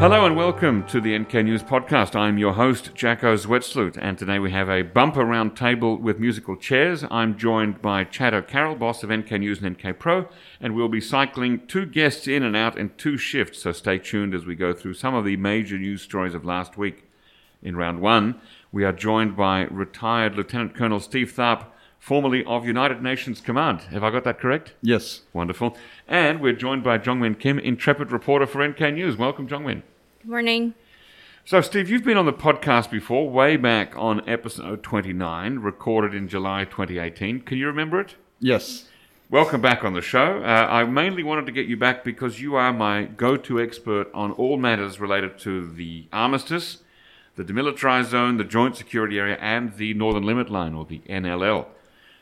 Hello and welcome to the NK News podcast. I'm your host, Jacco Zwetsloot, and today we have a bumper round table with musical chairs. I'm joined by Chad O'Carroll, boss of NK News and NK Pro, and we'll be cycling two guests in and out in two shifts, so stay tuned as we go through some of the major news stories of last week. In round one, we are joined by retired Lieutenant Colonel Steve Tharp, formerly of United Nations Command. Have I got that correct? Yes. Wonderful. And we're joined by Jeongmin Kim, intrepid reporter for NK News. Welcome, Jeongmin. Good morning. So, Steve, you've been on the podcast before, way back on episode 29, recorded in July 2018. Can you remember it? Yes. Welcome back on the show. Uh, I mainly wanted to get you back because you are my go to expert on all matters related to the armistice, the demilitarized zone, the joint security area, and the Northern Limit Line, or the NLL.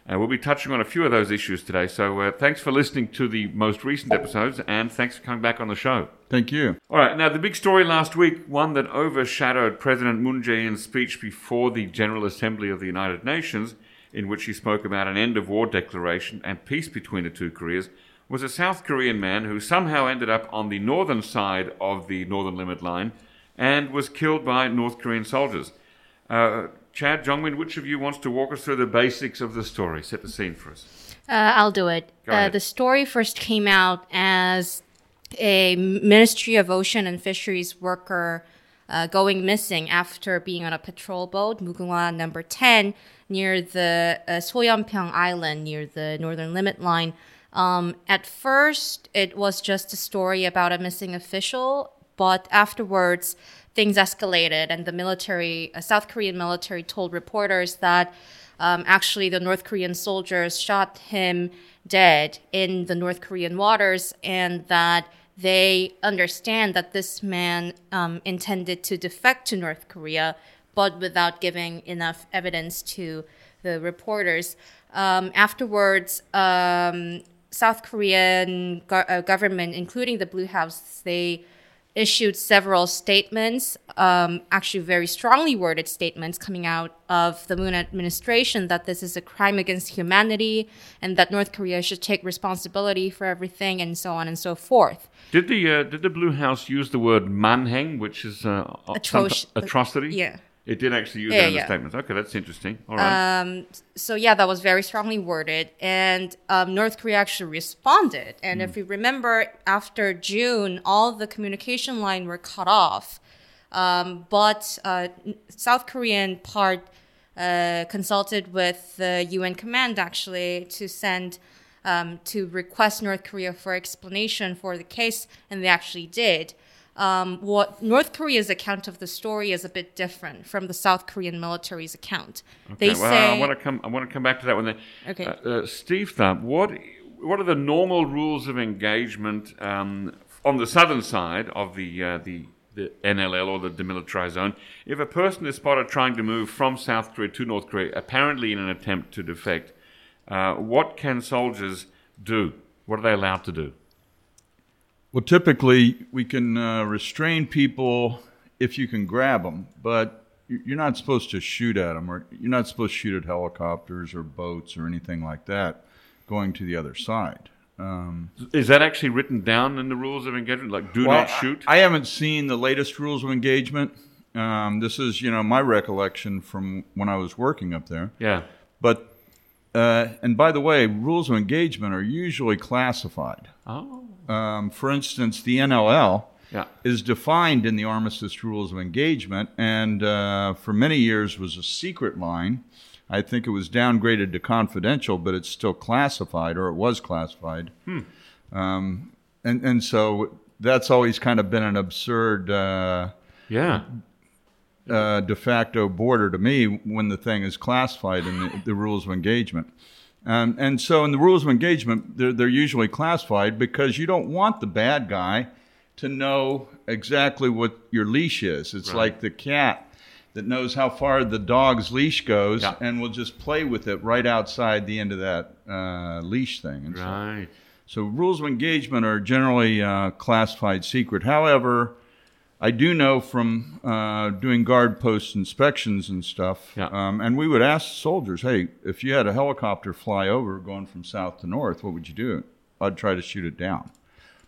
Uh, we'll be touching on a few of those issues today. So uh, thanks for listening to the most recent episodes, and thanks for coming back on the show. Thank you. All right, now the big story last week, one that overshadowed President Moon Jae-in's speech before the General Assembly of the United Nations, in which he spoke about an end of war declaration and peace between the two Koreas, was a South Korean man who somehow ended up on the northern side of the Northern Limit Line and was killed by North Korean soldiers. Uh, Chad, Jeongmin, which of you wants to walk us through the basics of the story? Set the scene for us. Uh, I'll do it. Uh, the story first came out as a Ministry of Ocean and Fisheries worker uh, going missing after being on a patrol boat, Mugunghwa number 10, near the uh, Soyeonpyeong Island, near the northern limit line. Um, at first, it was just a story about a missing official, but afterwards, things escalated, and the military, South Korean military, told reporters that um, actually the North Korean soldiers shot him dead in the North Korean waters, and that they understand that this man um, intended to defect to North Korea, but without giving enough evidence to the reporters. Um, afterwards, um, South Korean go- uh, government, including the Blue House, they issued several statements, um, actually very strongly worded statements coming out of the Moon administration that this is a crime against humanity and that North Korea should take responsibility for everything and so on and so forth. Did the uh, did the Blue House use the word manheng, which is uh, atrocity? yeah. It did actually use Yeah, that in the yeah. statements. Okay, that's interesting. All right. so yeah, that was very strongly worded, and um, North Korea actually responded. And if you remember, after June, all the communication line were cut off, um, but uh, South Korean part uh, consulted with the UN command actually to send. Um, to request North Korea for explanation for the case, and they actually did. Um, what North Korea's account of the story is a bit different from the South Korean military's account. They Okay, well, say I want to come. I want to come back to that one. Okay. Uh, uh, Steve Tharp, what what are the normal rules of engagement um, on the southern side of the uh, the the NLL or the demilitarized zone? If a person is spotted trying to move from South Korea to North Korea, apparently in an attempt to defect, uh, what can soldiers do? What are they allowed to do? Well, typically we can uh, restrain people if you can grab them, but you- you're not supposed to shoot at them, or you're not supposed to shoot at helicopters or boats or anything like that going to the other side. Um, Is that actually written down in the rules of engagement? Like, do well, not shoot. I, I haven't seen the latest rules of engagement. Um, this is, you know, my recollection from when I was working up there. yeah. But, uh, and by the way, rules of engagement are usually classified. Oh. Um, for instance, the NLL Yeah. is defined in the Armistice Rules of Engagement, and uh, for many years was a secret line. I think it was downgraded to confidential, but it's still classified, or it was classified. Um, and and so that's always kind of been an absurd uh, Yeah. Uh, de facto border to me when the thing is classified in the, the rules of engagement. Um, and so in the rules of engagement, they're, they're usually classified because you don't want the bad guy to know exactly what your leash is. It's Right. like the cat that knows how far the dog's leash goes Yeah. and will just play with it right outside the end of that uh, leash thing. And so- Right. so rules of engagement are generally uh, classified secret. However, I do know from uh, doing guard post inspections and stuff, Yeah. um, and we would ask soldiers, "Hey, if you had a helicopter fly over going from south to north, what would you do?" I'd try to shoot it down.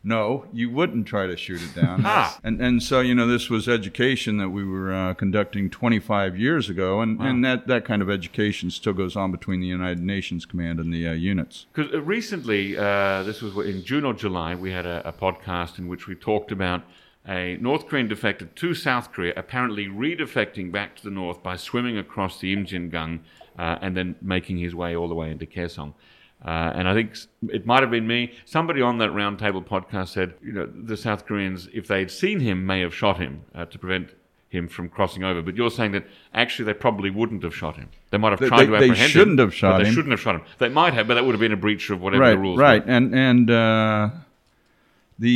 No, you wouldn't try to shoot it down. And and so you know this was education that we were uh, conducting 25 years ago, and, and that that kind of education still goes on between the United Nations Command and the uh, units. Because recently, uh, this was in June or July, we had a, a podcast in which we talked about a North Korean defector to South Korea, apparently redefecting back to the north by swimming across the Imjingang uh, and then making his way all the way into Kaesong. Uh, and I think it might have been me. Somebody on that roundtable podcast said, you know, the South Koreans, if they'd seen him, may have shot him uh, to prevent him from crossing over. But you're saying that actually they probably wouldn't have shot him. They might have They- tried they- to they apprehend shouldn't him. have shot They him. shouldn't have shot him. They might have, but that would have been a breach of whatever right, the rules right, were. and and uh, the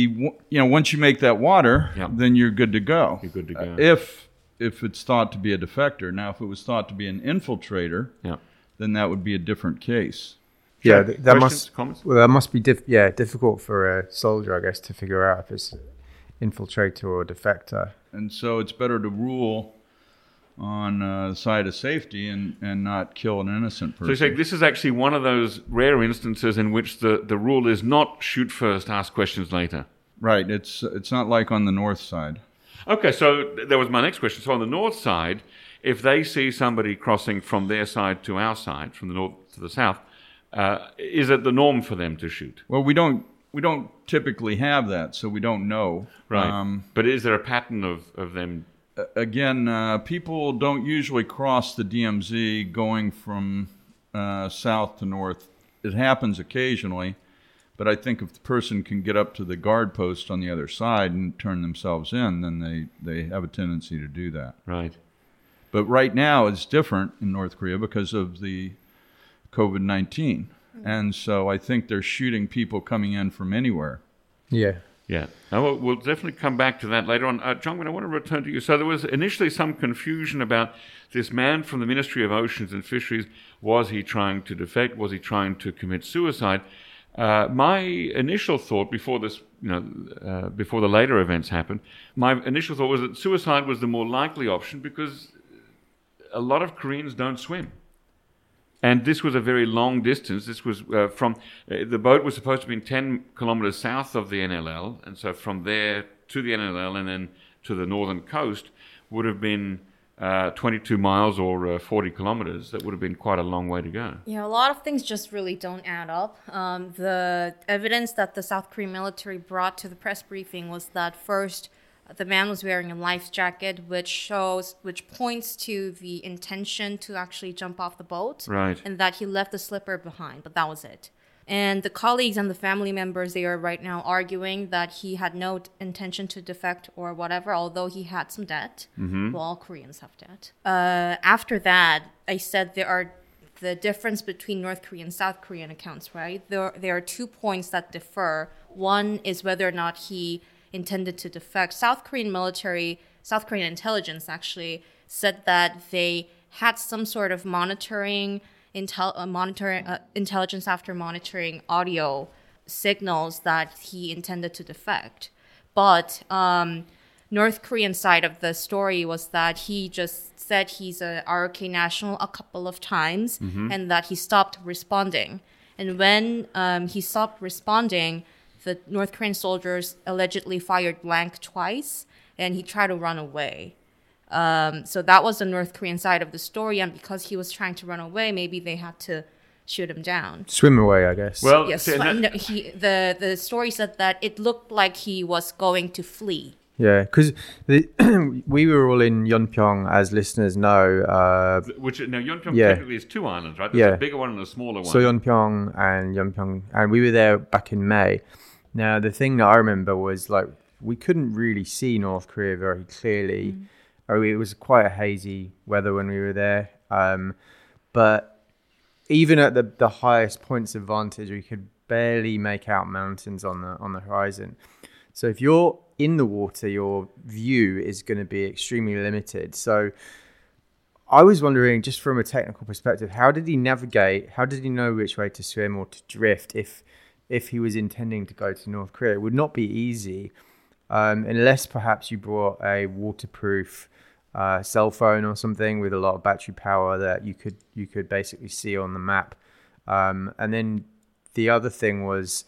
you know once you make that water, Yeah. then you're good to go. You're good to Uh, go. if if it's thought to be a defector, now if it was thought to be an infiltrator, Yeah. then that would be a different case. Yeah, th- that Questions, must comments? well, that must be diff- yeah difficult for a soldier, I guess, to figure out if it's infiltrator or defector. And so it's better to rule on uh, the side of safety and, and not kill an innocent person. So person. you say this is actually one of those rare instances in which the, the rule is not shoot first, ask questions later. right. It's it's not like on the north side. Okay, so th- that was my next question. So on the north side, if they see somebody crossing from their side to our side, from the north to the south, uh, is it the norm for them to shoot? Well, we don't we don't typically have that, so we don't know. Right. Um, but is there a pattern of, of them? A- again, uh, people don't usually cross the DMZ going from uh, south to north. It happens occasionally, but I think if the person can get up to the guard post on the other side and turn themselves in, then they, they have a tendency to do that. Right. But right now it's different in North Korea because of the COVID 19. And so I think they're shooting people coming in from anywhere. Yeah. Yeah. We'll, we'll definitely come back to that later on. Uh, John, I want to return to you. So there was initially some confusion about this man from the Ministry of Oceans and Fisheries. Was he trying to defect? Was he trying to commit suicide? Uh, my initial thought before this, you know, uh, before the later events happened, my initial thought was that suicide was the more likely option because a lot of Koreans don't swim. And this was a very long distance. This was uh, from uh, the boat was supposed to be 10 kilometers south of the NLL, and so from there to the NLL and then to the northern coast would have been uh, 22 miles or uh, 40 kilometers. That would have been quite a long way to go. Yeah, a lot of things just really don't add up. Um, the evidence that the South Korean military brought to the press briefing was that first, the man was wearing a life jacket, which shows, which points to the intention to actually jump off the boat, Right. and that he left the slipper behind, but that was it. And the colleagues and the family members, they are right now arguing that he had no intention to defect or whatever, although he had some debt. Well, all Koreans have debt. Uh, after that, I said there are the difference between North Korean and South Korean accounts, right? There, there are two points that differ. One is whether or not he intended to defect. South Korean military, South Korean intelligence actually said that they had some sort of monitoring, intel, uh, monitoring uh, intelligence after monitoring audio signals that he intended to defect. But um, North Korean side of the story was that he just said he's a ROK national a couple of times and that he stopped responding. And when um, he stopped responding, the North Korean soldiers allegedly fired blank twice and he tried to run away. Um, so that was the North Korean side of the story. And because he was trying to run away, maybe they had to shoot him down. Swim away, I guess. Well, Yes, see, that- no, he, the, the story said that it looked like he was going to flee. yeah, because we were all in Yeonpyeong, as listeners know. Uh, which now Yeonpyeong Yeah. technically is two islands, right? There's Yeah. a bigger one and a smaller one. So Yeonpyeong and Yeonpyeong, and we were there back in May. Now the thing that I remember was like we couldn't really see North Korea very clearly. Oh, it was quite a hazy weather when we were there. Um, but even at the the highest points of vantage, we could barely make out mountains on the on the horizon. So if you're in the water, your view is going to be extremely limited. So I was wondering, just from a technical perspective, how did he navigate? How did he know which way to swim or to drift if if he was intending to go to North Korea? It would not be easy, um, unless perhaps you brought a waterproof uh, cell phone or something with a lot of battery power that you could you could basically see on the map. Um, and then the other thing was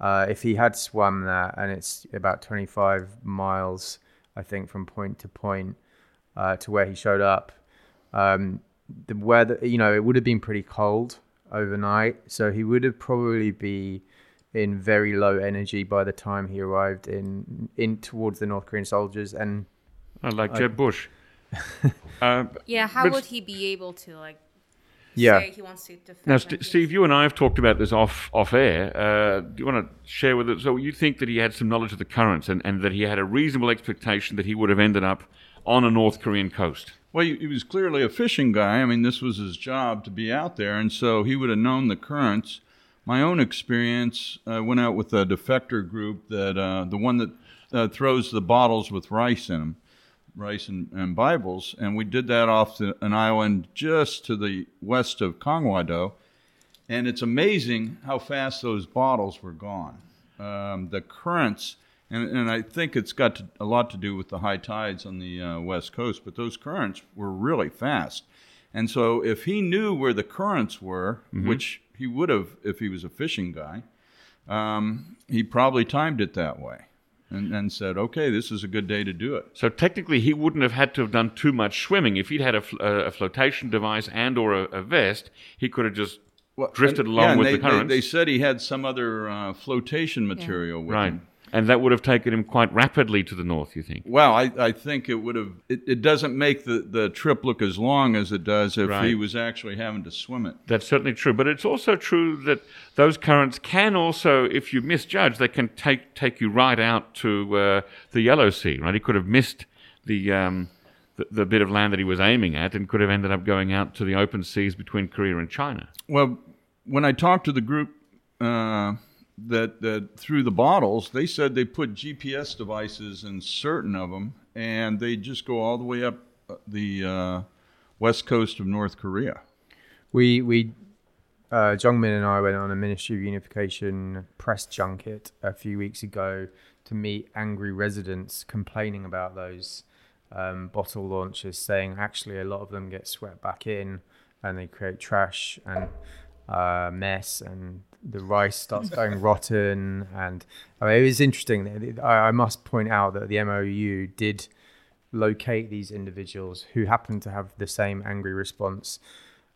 Uh, if he had swum that, and it's about 25 miles, I think, from point to point uh, to where he showed up, um, the weather, you know, it would have been pretty cold overnight, so he would have probably be in very low energy by the time he arrived in in towards the North Korean soldiers, and I like Jeb Bush. uh, Yeah, how But- would he be able to like yeah, say he wants to defend? Now, St- Steve, you and I have talked about this off off air. Uh, do you want to share with us? So, you think that he had some knowledge of the currents and, and that he had a reasonable expectation that he would have ended up on a North Korean coast? Well, he, he was clearly a fishing guy. I mean, this was his job to be out there, and so he would have known the currents. My own experience, I went out with a defector group that uh, the one that uh, throws the bottles with rice in them, rice and, and Bibles, and we did that off the, an island just to the west of Kanghwado, and it's amazing how fast those bottles were gone. Um, the currents, and, and I think it's got to, a lot to do with the high tides on the uh, west coast, but those currents were really fast. And so if he knew where the currents were, which he would have if he was a fishing guy, um, he probably timed it that way and, and said, okay, this is a good day to do it. So technically, he wouldn't have had to have done too much swimming if he'd had a, fl- a flotation device and or a, a vest. He could have just Well, drifted and- along yeah, with they, the currents. They, they said he had some other uh, flotation material with right, him. And that would have taken him quite rapidly to the north. You think? Well, I, I think it would have. It, it doesn't make the, the trip look as long as it does if he was actually having to swim it. That's certainly true, but it's also true that those currents can also, if you misjudge, they can take take you right out to uh, the Yellow Sea. Right, he could have missed the, um, the the bit of land that he was aiming at, and could have ended up going out to the open seas between Korea and China. Well, when I talked to the group uh, that that threw the bottles, they said they put GPS devices in certain of them, and they just go all the way up uh, the uh, west coast of North Korea. we we uh, Jeongmin and I went on a Ministry of Unification press junket a few weeks ago to meet angry residents complaining about those um, bottle launchers, saying actually a lot of them get swept back in and they create trash and uh, mess and the rice starts going rotten. And I mean, it was interesting. I, I must point out that the MOU did locate these individuals who happened to have the same angry response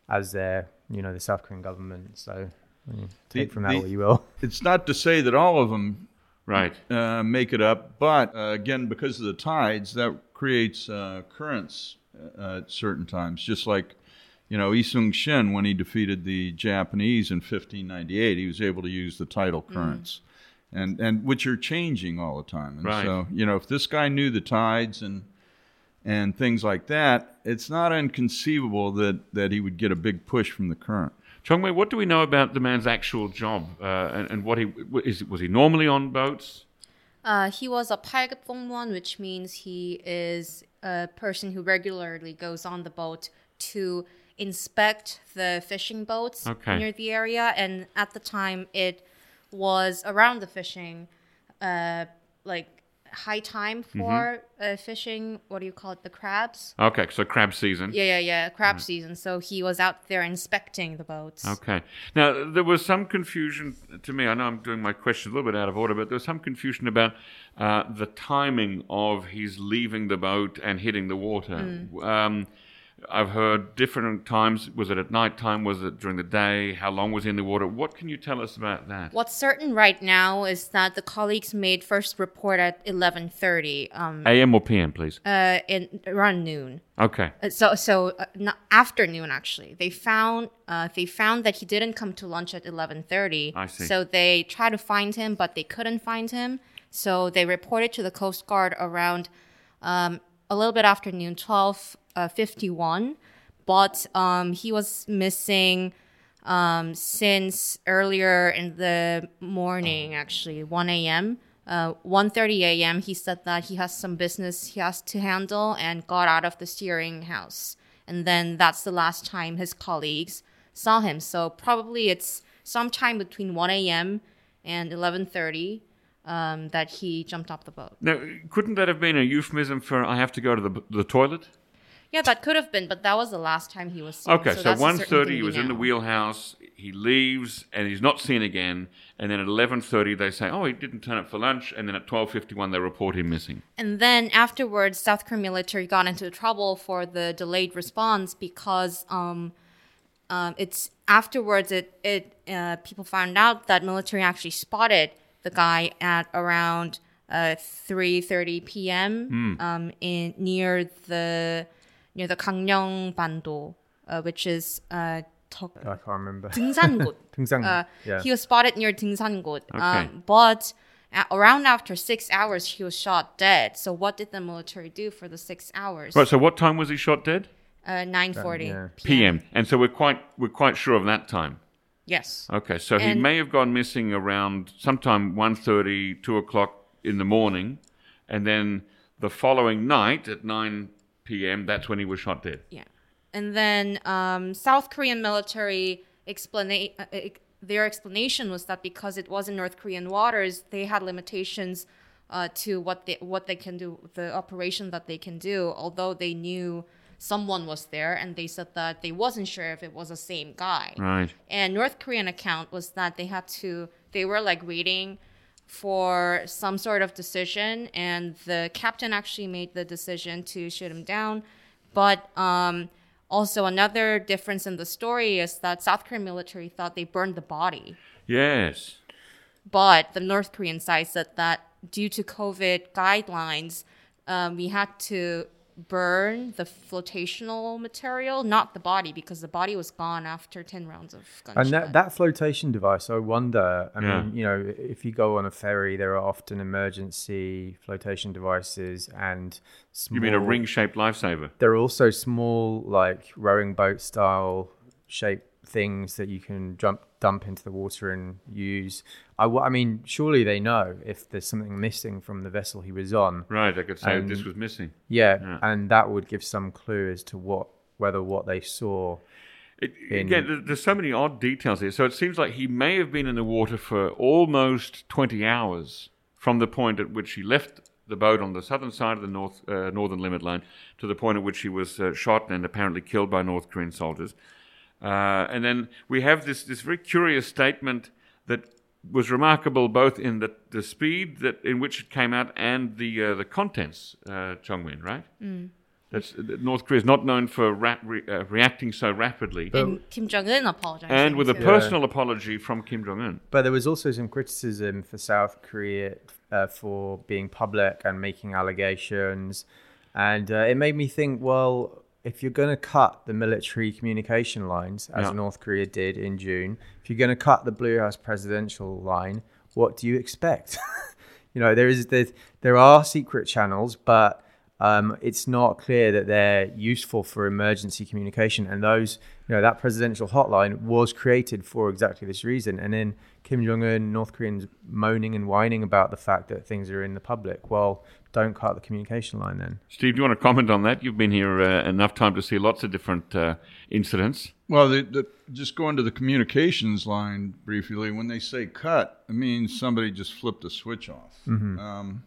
as their, you know, the South Korean government. So I take The- from that the- what you will. It's not to say that all of them Right. uh, make it up, but uh, again, because of the tides, that creates uh, currents uh, at certain times. Just like, you know, Yi Sun-shin, when he defeated the Japanese in 1598, he was able to use the tidal mm-hmm. currents, mm. and and which are changing all the time. And right. so, you know, if this guy knew the tides and and things like that, it's not inconceivable that that he would get a big push from the current. Chongwei, what do we know about the man's actual job uh, and, and what he is? Was he normally on boats? Uh, he was a 팔급공무원, which means he is a person who regularly goes on the boat to inspect the fishing boats Okay. near the area. And at the time, it was around the fishing, uh, like high time for uh, fishing. What do you call it? The crabs. Okay, so crab season. Yeah, yeah, yeah. Crab season. So he was out there inspecting the boats. Okay. Now, there was some confusion to me. I know I'm doing my question a little bit out of order, but there was some confusion about uh, the timing of his leaving the boat and hitting the water. Um, I've heard different times. Was it at night time? Was it during the day? How long was he in the water? What can you tell us about that? What's certain right now is that the colleagues made first report at 11:30, um, AM or PM, please? uh, in around noon. Okay. Uh, So, so uh, not afternoon actually. They found uh, they found that he didn't come to lunch at 11:30. I see. So they tried to find him, but they couldn't find him. So they reported to the Coast Guard around um, a little bit after noon, 12 uh, 51. But um, he was missing um, since earlier in the morning, actually 1 a.m. Uh, 1:30 a.m. He said that he has some business he has to handle and got out of the steering house. And then that's the last time his colleagues saw him. So probably it's sometime between 1 a.m. and 11:30 um, that he jumped off the boat. Now, couldn't that have been a euphemism for I have to go to the, the toilet? Yeah, that could have been, but that was the last time he was seen. Okay, so, a one thirty, he was in the wheelhouse. He leaves and he's not seen again. And then at 11:30 they say, "Oh, he didn't turn up for lunch." And then at 12:51 they report him missing. And then afterwards, South Korean military got into trouble for the delayed response because um, um, it's afterwards it it uh, people found out that military actually spotted the guy at around uh, 3:30 p.m. Um, in near the near the Gangneung Bando, uh, which is uh, 덕- I can't remember. 등산곳. 등산. Uh, yeah. He was spotted near 등산곳. Okay. Um, but a- around after six hours, he was shot dead. So what did the military do for the six hours? Right. So what time was he shot dead? Uh, 9:40 yeah. PM. And so we're quite we're quite sure of that time. Yes. Okay, so he And- may have gone missing around sometime 1.30, 2 o'clock in the morning, and then the following night at 9 p.m., that's when he was shot dead. Yeah. And then um, South Korean military explana- uh, their explanation was that because it was in North Korean waters, they had limitations uh, to what they what they can do, the operation that they can do. Although they knew someone was there, and they said that they wasn't sure if it was the same guy. Right. And North Korean account was that they had to they were like waiting for some sort of decision and the captain actually made the decision to shoot him down. But um, also another difference in the story is that South Korean military thought they burned the body. Yes. But the North Korean side said that due to COVID guidelines, um, we had to burn the flotational material, not the body, because the body was gone after 10 rounds of gunshot. And that, that flotation device, I wonder. I Yeah. mean, you know, if you go on a ferry, there are often emergency flotation devices and small. You mean a ring-shaped lifesaver? There are also small, like rowing boat style shaped things that you can jump dump into the water and use. I, w- I mean, surely they know if there's something missing from the vessel he was on. Right, I could say And- this was missing. Yeah, Yeah. and that would give some clue as to what whether what they saw. It, In- again, there's so many odd details here. So it seems like he may have been in the water for almost 20 hours from the point at which he left the boat on the southern side of the north uh, northern limit line to the point at which he was uh, shot and apparently killed by North Korean soldiers. Uh, and then we have this, this very curious statement that was remarkable both in the, the speed that in which it came out and the uh, the contents, uh, Jeongmin, right? That's, that North Korea is not known for ra- re, uh, reacting so rapidly. and Kim Jong Un apologized. and with a too. personal apology from Kim Jong Un. But there was also some criticism for South Korea uh, for being public and making allegations, and uh, it made me think, well. If you're going to cut the military communication lines, as Yeah. North Korea did in June, if you're going to cut the Blue House presidential line, what do you expect? you know, there is there, there are secret channels, but um, it's not clear that they're useful for emergency communication. And those, you know, that presidential hotline was created for exactly this reason. And then Kim Jong Un, North Koreans moaning and whining about the fact that things are in the public. Well, don't cut the communication line then. Steve, do you want to comment on that? You've been here uh, enough time to see lots of different uh, incidents. Well, the, the, just going to the communications line briefly, when they say cut, it means somebody just flipped a switch off. Um,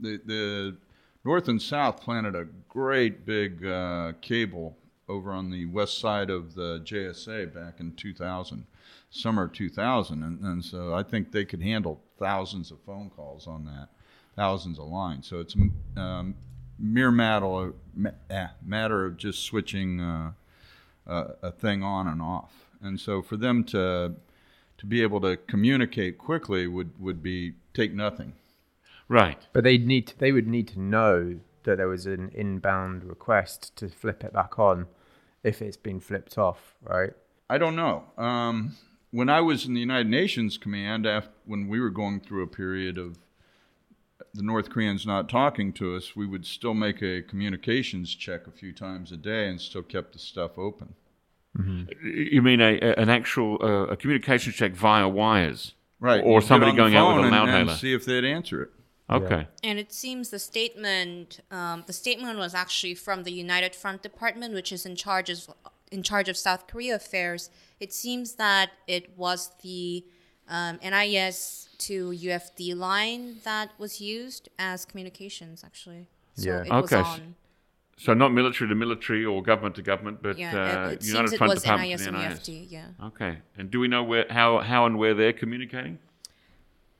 the, the North and South planted a great big uh, cable over on the west side of the JSA back in 2000, summer 2000. And, and so I think they could handle thousands of phone calls on that, thousands of lines. So it's um, mere matter, ma- eh, matter of just switching. Uh, a, a thing on and off. And so for them to to be able to communicate quickly would, would be take nothing. Right. But they need to, they would need to know that there was an inbound request to flip it back on if it's been flipped off, right? I don't know. Um, when I was in the United Nations command, after, when we were going through a period of the North Koreans not talking to us, we would still make a communications check a few times a day and still kept the stuff open. You mean a, a- an actual uh, a communication check via wires? Right. Or You'd somebody going out with a phone and- and see if they'd answer it. Okay. And it seems the statement, um, the statement was actually from the United Front Department, which is in charge of in charge of South Korea affairs. It seems that it was the um, NIS to UFD line that was used as communications, actually. So Yeah. it was Okay. on. So not military to military or government to government, but Yeah, uh, it, it United seems it Front was Department NIS to and the NIS. UFD. Yeah. Okay. And do we know where how how and where they're communicating?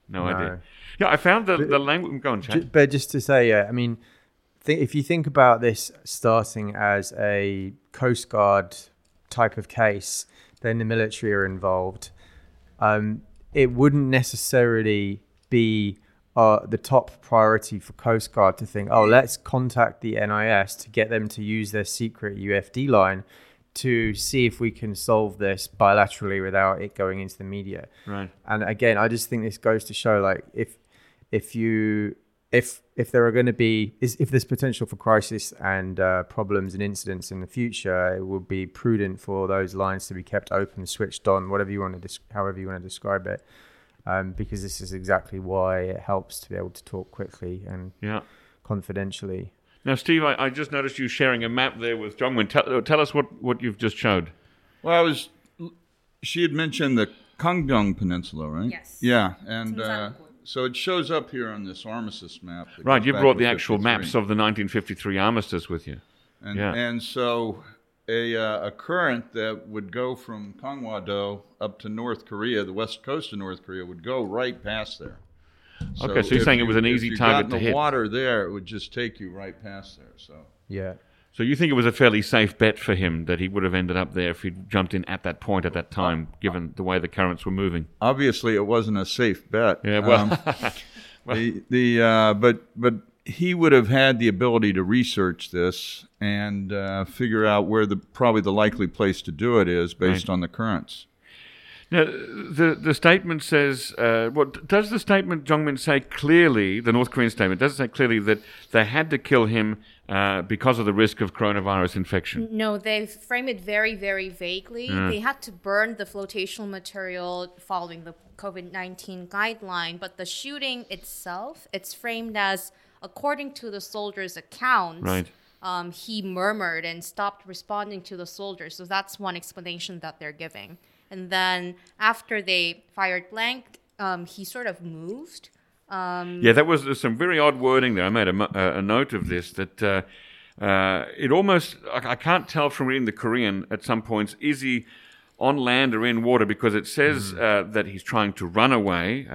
No, No. idea. Yeah, I found the the language. Go on, Ju- Chad. But just to say, yeah, I mean, th- if you think about this starting as a Coast Guard type of case, then the military are involved. Um, it wouldn't necessarily be uh, the top priority for Coast Guard to think, oh, let's contact the NIS to get them to use their secret UFD line to see if we can solve this bilaterally without it going into the media Right. and again i just think this goes to show like if if you if if there are going to be is if there's potential for crisis and uh, problems and incidents in the future it would be prudent for those lines to be kept open switched on whatever you want to des- however you want to describe it um, because this is exactly why it helps to be able to talk quickly and Yeah. confidentially Now, Steve, I, I just noticed you sharing a map there with Jeongmin. Tell, tell us what, what you've just showed. Well, I was. She had mentioned the Kangdong Peninsula, right? Yes. Yeah, and It's in uh, Sanlitun. So it shows up here on this armistice map. Right, you brought the actual 53. maps of the 1953 armistice with you. And, Yeah. and so a, uh, a current that would go from Kanghwado up to North Korea, the west coast of North Korea, would go right past there. Okay, so you're if saying it was an if easy you target got in to the hit. water there, it would just take you right past there. So yeah So you think it was a fairly safe bet for him that he would have ended up there if he'd jumped in at that point at that time, given the way the currents were moving? obviously, it wasn't a safe bet. Yeah, well, Um, the the uh, but but he would have had the ability to research this and uh, figure out where the probably the likely place to do it is based Right. on the currents. Now, the the statement says, uh, what does the statement Jeongmin say clearly? The North Korean statement does it say clearly that they had to kill him uh, because of the risk of coronavirus infection. No, they frame it very, very vaguely. They had to burn the flotational material following the COVID 19 guideline, but the shooting itself, it's framed as, according to the soldiers' accounts, Right. um, he murmured and stopped responding to the soldiers. So that's one explanation that they're giving. And then after they fired blank, um, he sort of moved. Um, Yeah, that was some very odd wording there. I made a, a, a note of this that uh, uh, it almost I, I can't tell from reading the Korean at some points is he on land or in water because it says uh, that he's trying to run away uh,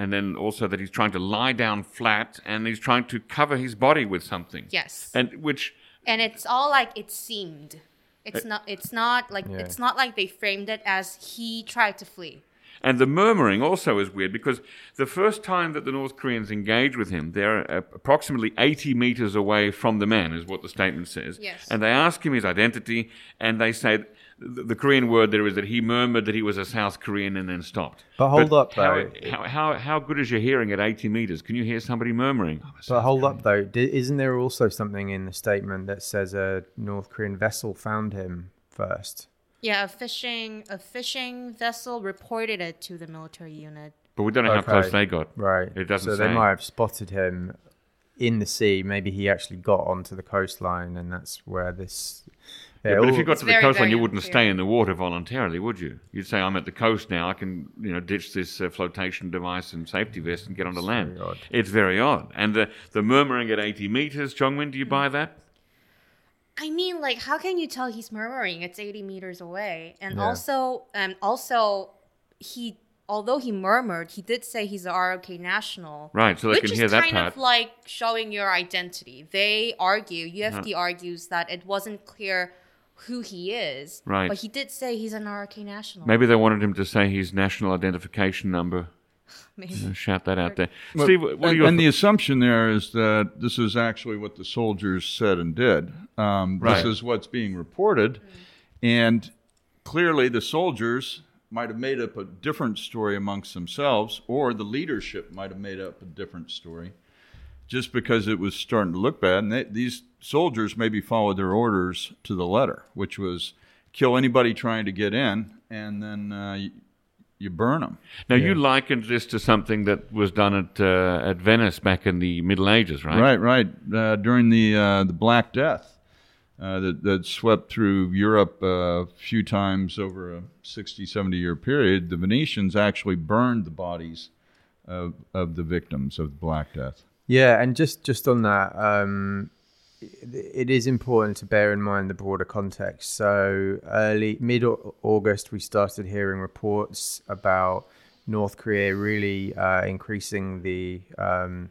and then also that he's trying to lie down flat and he's trying to cover his body with something. Yes. and which and it's all like it seemed it's eh. not it's not like Yeah. it's not like they framed it as he tried to flee And the murmuring also is weird because the first time that the North Koreans engage with him, they're approximately 80 meters away from the man, is what the statement says. Yes. And they ask him his identity, and they say the, the Korean word there is that he murmured that he was a South Korean and then stopped. But hold up, how, though. How, how, how good is your hearing at 80 meters? Can you hear somebody murmuring? Oh, but hold up, though. D- isn't there also something in the statement that says a North Korean vessel found him first? yeah a fishing a fishing vessel reported it to the military unit But we don't know how close they got. Right. It doesn't So say. they might have spotted him in the sea. Maybe he actually got onto the coastline, and that's where this. Yeah, but if you got to the coastline, very you wouldn't unclear. stay in the water voluntarily, would you? You'd say, "I'm at the coast now. I can, you know, ditch this uh, flotation device and safety vest and get onto land." very odd. It's very odd. And the the murmuring at 80 meters, Jeongmin, do you buy that? i mean like how can you tell he's murmuring it's 80 meters away and Yeah. also um also he although he murmured he did say he's a rok national Right, so they which can hear that part. Which is kind of like showing your identity they argue ufd argues that it wasn't clear who he is Right. but he did say he's an rok national Maybe they wanted him to say his national identification number. Maybe. Uh, Shout that out there, Well, Steve. What are and, your and the assumption there is that this is actually what the soldiers said and did. Um, Right. This is what's being reported, and clearly the soldiers might have made up a different story amongst themselves, or the leadership might have made up a different story, just because it was starting to look bad. And they, these soldiers maybe followed their orders to the letter, which was kill anybody trying to get in, and then uh, you, you burn them. now you likened this to something that was done at uh, at Venice back in the Middle Ages, right? Right, right. Uh, during the uh, the Black Death uh, that, that swept through Europe uh, a few times over a 60, 70 year period, the Venetians actually burned the bodies of, of the victims of the Black Death. Yeah, and just just on that, um, it is important to bear in mind the broader context. So early mid August, we started hearing reports about North Korea really uh, increasing the um,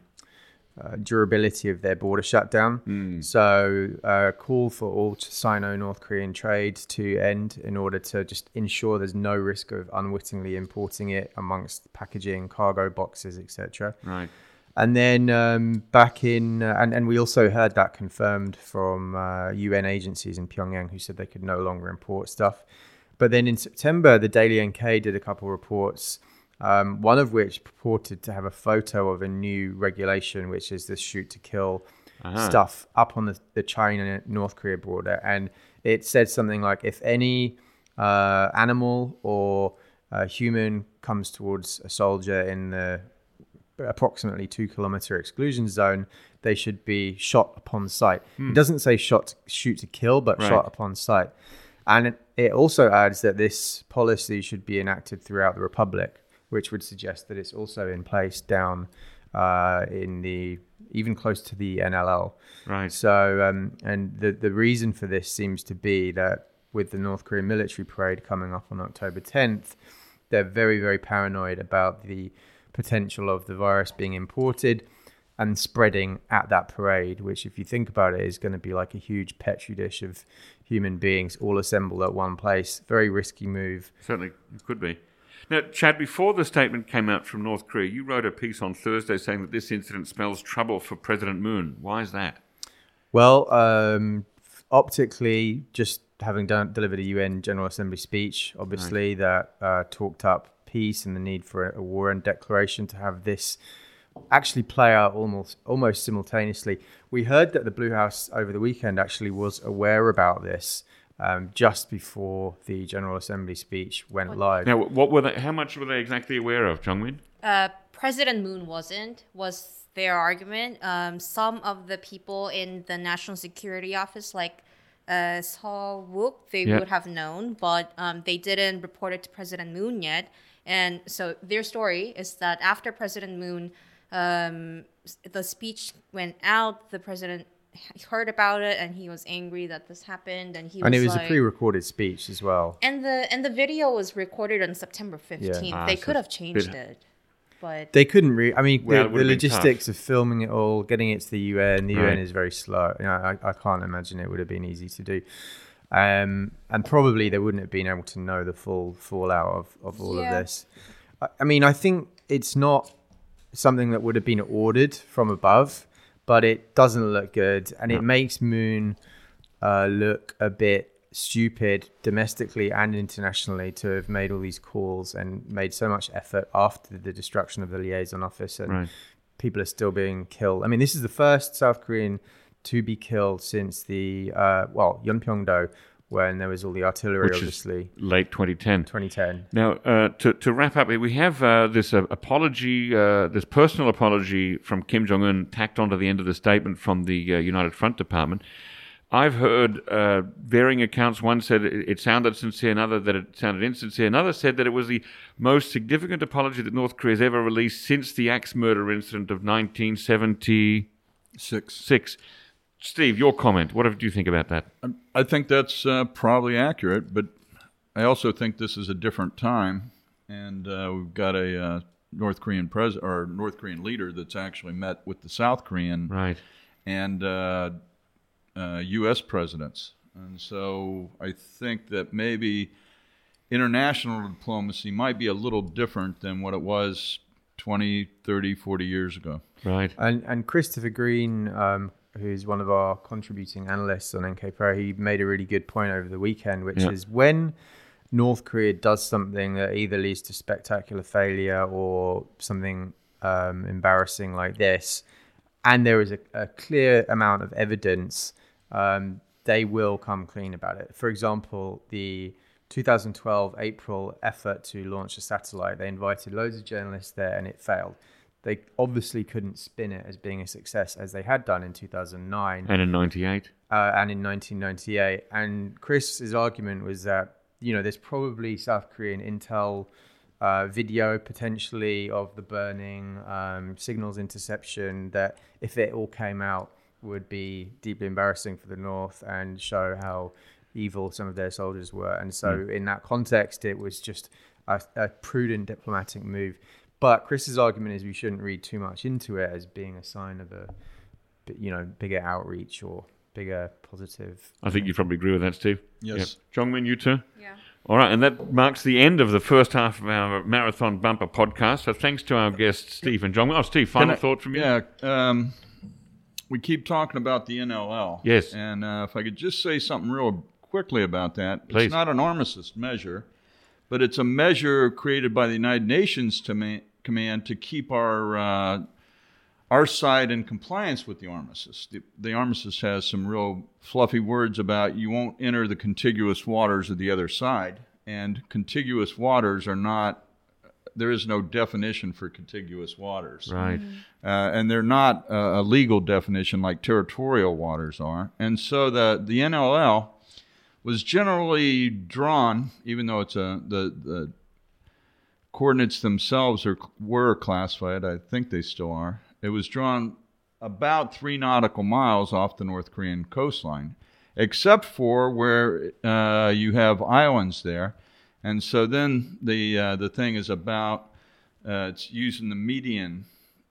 uh, durability of their border shutdown. Mm. So, uh, call for all Sino North Korean trade to end in order to just ensure there's no risk of unwittingly importing it amongst packaging, cargo boxes, etc. Right. And then um, back in, uh, and, and we also heard that confirmed from uh, UN agencies in Pyongyang who said they could no longer import stuff. But then in September, the Daily NK did a couple reports um, one of which purported to have a photo of a new regulation, which is the shoot to kill Uh-huh. stuff up on the, the China North Korea border. And it said something like if any uh, animal or uh, human comes towards a soldier in the approximately two kilometer exclusion zone, they should be shot upon sight. It doesn't say shot shoot to kill, but Right. shot upon sight. And it, it also adds that this policy should be enacted throughout the republic, which would suggest that it's also in place down uh, in the even close to the NLL. Right. So, um, and the the reason for this seems to be that with the North Korean military parade coming up on October 10th, they're very very paranoid about the potential of the virus being imported and spreading at that parade. Which, if you think about it, is going to be like a huge petri dish of human beings all assembled at one place. Very risky move. Certainly it could be. Now, Chad, before the statement came out from North Korea, you wrote a piece on Thursday saying that this incident spells trouble for President Moon. Why is that? Well, um, optically, just having done delivered a UN General Assembly speech, obviously that uh, talked up peace and the need for a, a war end declaration to have this actually play out almost almost simultaneously. We heard that the Blue House over the weekend actually was aware about this um, just before the General Assembly speech went live. Now, what were they? How much were they exactly aware of, Jeongmin? Uh, President Moon wasn't, was their argument. Um, some of the people in the National Security Office, like uh, Seo Wook, they Yeah. would have known, but um, they didn't report it to President Moon yet. And so their story is that after President Moon, um, the speech went out, the president heard about it and he was angry that this happened, and he and was it was like, a pre-recorded speech as well. and the and the video was recorded on September fifteenth. Ah, they so could have changed bit- it, but They couldn't really. I mean, Well, the, the logistics of filming it all, getting it to the UN. The Right. UN is very slow. You know, I, I can't imagine it would have been easy to do. Um, and probably they wouldn't have been able to know the full fallout of, of all Yeah. of this. I, I mean, I think it's not something that would have been ordered from above, but it doesn't look good, and it makes Moon uh, look a bit stupid domestically and internationally to have made all these calls and made so much effort after the destruction of the liaison office and Right. people are still being killed. I mean, this is the first South Korean to be killed since the uh, well Yeonpyeong-do when there was all the artillery, Which is- obviously, Late 2010. 2010. Now, uh, to, to wrap up, we have uh, this uh, apology, uh, this personal apology from Kim Jong Un tacked onto the end of the statement from the uh, United Front Department. I've heard uh, varying accounts. One said it, it sounded sincere, another that it sounded insincere, another said that it was the most significant apology that North Korea has ever released since the axe murder incident of 1976. Six. Steve, your comment. What do you think about that? I think that's uh, probably accurate, but I also think this is a different time, and uh, we've got a uh, North Korean president or North Korean leader that's actually met with the South Korean Right. and uh, uh, U.S. presidents, and so I think that maybe international diplomacy might be a little different than what it was 20, 30, 40 years ago. Right. And and Christopher Green, um, who's one of our contributing analysts on NK Pro, he made a really good point over the weekend, which Yeah. is when North Korea does something that either leads to spectacular failure or something um, embarrassing like this, and there is a, a clear amount of evidence, um, they will come clean about it. For example, the 2012 April effort to launch a satellite, they invited loads of journalists there and it failed. They obviously couldn't spin it as being a success as they had done in 2009 And in 98. uh, and in 1998. And Chris's argument was that you know there's probably South Korean intel uh, video potentially of the burning um, signals interception that if it all came out would be deeply embarrassing for the North and show how evil some of their soldiers were. And so, in that context, it was just a, a prudent diplomatic move. But Chris's argument is we shouldn't read too much into it as being a sign of a, you know, bigger outreach or bigger positive. I think you probably agree with that, Steve. Yes. Yep. Jeongmin, you too? Yeah. All right, and that marks the end of the first half of our Marathon Bumper podcast. So thanks to our guests, Steve and Jeongmin. Oh, Steve, final Can I- thought from you? Yeah. Um, we keep talking about the NLL. Yes. And uh, if I could just say something real quickly about that. Please. It's not an armistice measure, but it's a measure created by the United Nations to ma- command to keep our uh, our side in compliance with the armistice. The, the armistice has some real fluffy words about you won't enter the contiguous waters of the other side, and contiguous waters are not. There is no definition for contiguous waters Right. uh, and they're not uh, a legal definition like territorial waters are. And so the the NLL was generally drawn, even though it's a the the coordinates themselves are were classified. I think they still are. It was drawn about three nautical miles off the North Korean coastline, except for where uh, you have islands there. And so then the uh, the thing is about uh, it's using the median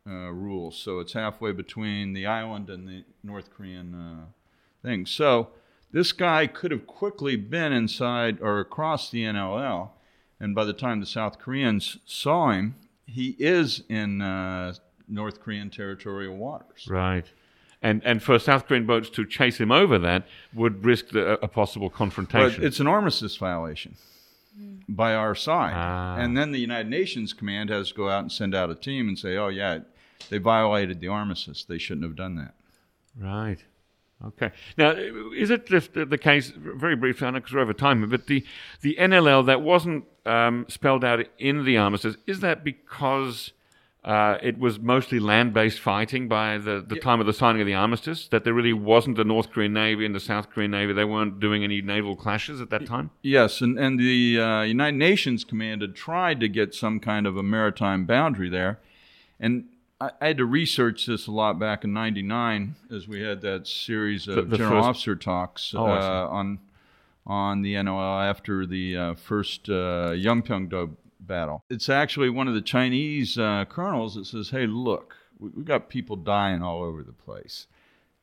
uh, rule, so it's halfway between the island and the North Korean uh, thing. So this guy could have quickly been inside or across the NLL, and by the time the South Koreans saw him, he is in uh, North Korean territorial waters. Right. And and for South Korean boats to chase him over that would risk the, a possible But confrontation. it's an armistice violation by our side. Ah. And then the United Nations command has to go out and send out a team and say, oh, yeah, they violated the armistice. They shouldn't have done that. Right. Okay. Now, is it just the the case, very briefly, I know because we're over time, but the, the NLL that wasn't um, spelled out in the armistice, is that because uh, it was mostly land based fighting by the, the time of the signing of the armistice? That there really wasn't the North Korean Navy and the South Korean Navy? They weren't doing any naval clashes at that time? Yes, and, and the uh, United Nations command had tried to get some kind of a maritime boundary there. And I, I had to research this a lot back in 99 as we had that series of The- the general first- officer talks Oh, uh, on, on the NLL after the uh, first uh, Yeonpyeong-do battle. It's actually one of the Chinese uh, colonels that says, hey, look, we, we got people dying all over the place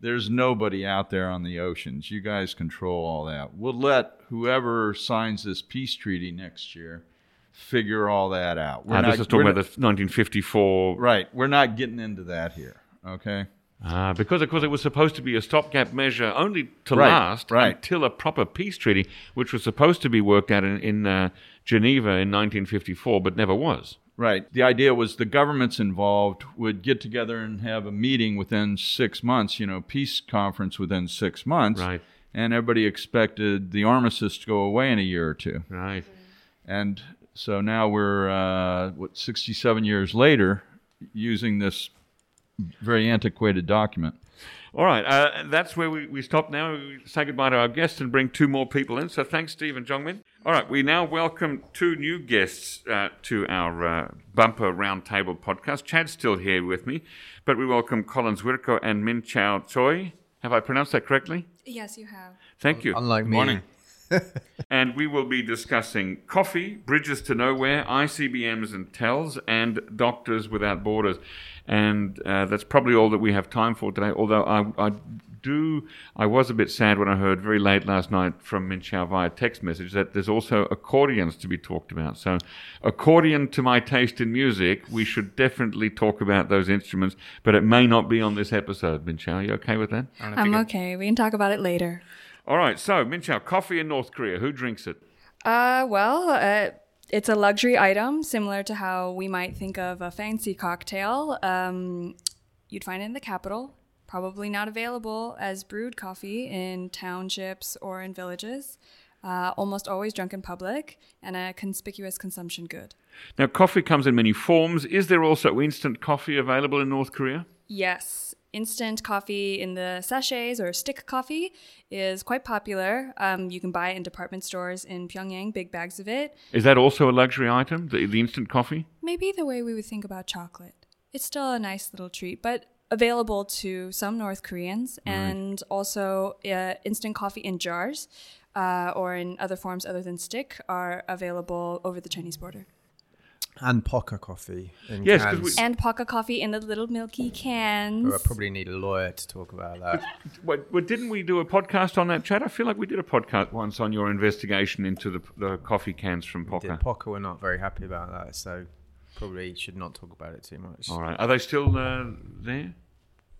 there's nobody out there on the oceans. You guys control all that. We'll let whoever signs this peace treaty next year figure all that out. We're Uh, not, this is talking about the 1954 right. We're not getting into that here. Okay. Ah, because of course it was supposed to be a stopgap measure only to Right, last right. until a proper peace treaty, which was supposed to be worked out in, in uh, Geneva in 1954, but never was. Right. The idea was the governments involved would get together and have a meeting within six months, you know, peace conference within six months. Right. And everybody expected the armistice to go away in a year or two. Right. And so now we're, uh, what, 67 years later, using this very antiquated document. All right, uh, that's where we, we stop now. We say goodbye to our guests and bring two more people in. So thanks, Steve and Jeongmin. All right, we now welcome two new guests uh, to our uh, Bumper Roundtable podcast. Chad's still here with me, but we welcome Colin Zwirko and Min Chao Choi. Have I pronounced that correctly? Yes, you have. Thank you. Unlike me. Morning. And we will be discussing coffee, bridges to nowhere, ICBMs and TELs, and Doctors Without Borders. And uh, that's probably all that we have time for today. Although I, I do, I was a bit sad when I heard very late last night from Min Chao via text message that there's also accordions to be talked about. So, accordion to my taste in music, we should definitely talk about those instruments, but it may not be on this episode. Min Chao, you okay with that? I'm okay. We can talk about it later. All right. So, Min Chao, coffee in North Korea. Who drinks it? Uh, well, uh, it's a luxury item, similar to how we might think of a fancy cocktail. Um, you'd find it in the capital. Probably not available as brewed coffee in townships or in villages. Uh, almost always drunk in public and a conspicuous consumption good. Now, coffee comes in many forms. Is there also instant coffee available in North Korea? Yes, instant coffee in the sachets or stick coffee is quite popular. Um, you can buy it in department stores in Pyongyang, big bags of it. Is that also a luxury item, the, the instant coffee? Maybe the way we would think about chocolate. It's still a nice little treat, but available to some North Koreans, and also uh, instant coffee in jars uh, or in other forms other than stick are available over the Chinese border. And Pokka coffee in Yes, 'cause cans. we- And Pokka coffee in the little milky cans. Oh, I probably need a lawyer to talk about that. But, what, didn't we do a podcast on that, Chad? I feel like we did a podcast once on your investigation into the, the coffee cans from Did Pokka. Pokka were not very happy about that, so probably should not talk about it too much. All right. Are they still uh, there?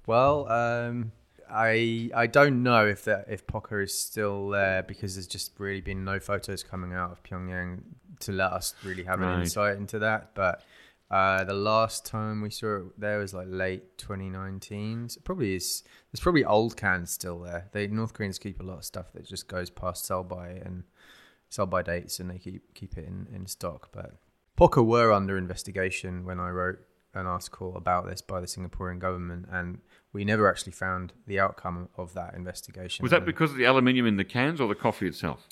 Well, um, I I don't know if that if Pokka is still there because there's just really been no photos coming out of Pyongyang to let us really have Right. an insight into that. But uh, the last time we saw it there was like late 2019. So probably is. There's probably old cans still there. They North Koreans keep a lot of stuff that just goes past sell by and sell by dates, and they keep keep it in, in stock. But Pokka were under investigation when I wrote an article about this by the Singaporean government, and we never actually found the outcome of that investigation. Was that because of the aluminium in the cans or the coffee itself?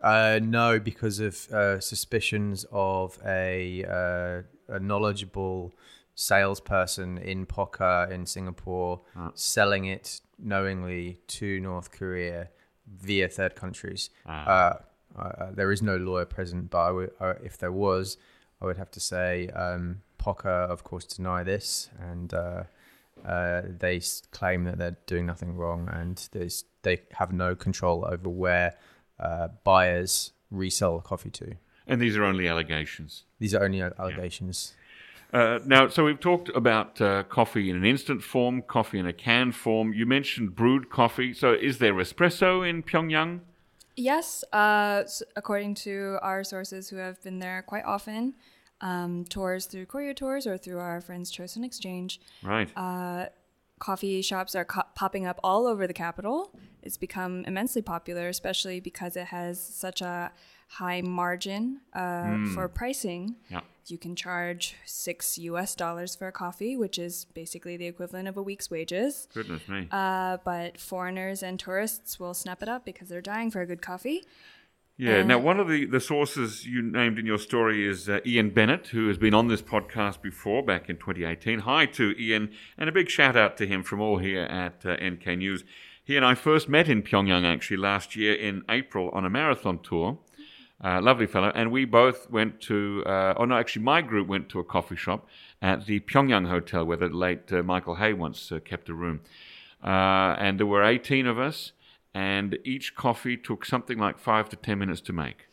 Uh, no, because of uh, suspicions of a, uh, a knowledgeable salesperson in Pokka in Singapore selling it knowingly to North Korea via third countries. Uh, uh, there is no lawyer present, but I would, uh, if there was, I would have to say um, Pokka, of course, deny this, and uh, uh, they claim that they're doing nothing wrong, and they have no control over where uh, buyers resell coffee to. And these are only allegations. These are only allegations. Uh, now, so we've talked about uh, coffee in an instant form, coffee in a can form. You mentioned brewed coffee. So is there espresso in Pyongyang? Yes, uh, according to our sources who have been there quite often, um, tours through Koryo Tours or through our friends Choson Exchange, Right. Coffee shops are co- popping up all over the capital. It's become immensely popular, especially because it has such a high margin uh, for pricing. yeah. You can charge six US dollars for a coffee, which is basically the equivalent of a week's wages. Goodness me. Uh, but foreigners and tourists will snap it up because they're dying for a good coffee. Yeah. Now, one of the, the sources you named in your story is uh, Ian Bennett, who has been on this podcast before back in 2018. Hi to Ian, and a big shout out to him from all here at uh, NK News. He and I first met in Pyongyang actually last year in April on a marathon tour. Uh, lovely fellow. And we both went to, uh, oh no, actually, my group went to a coffee shop at the Pyongyang Hotel where the late uh, Michael Hay once uh, kept a room. Uh, and there were 18 of us, and each coffee took something like five to 10 minutes to make.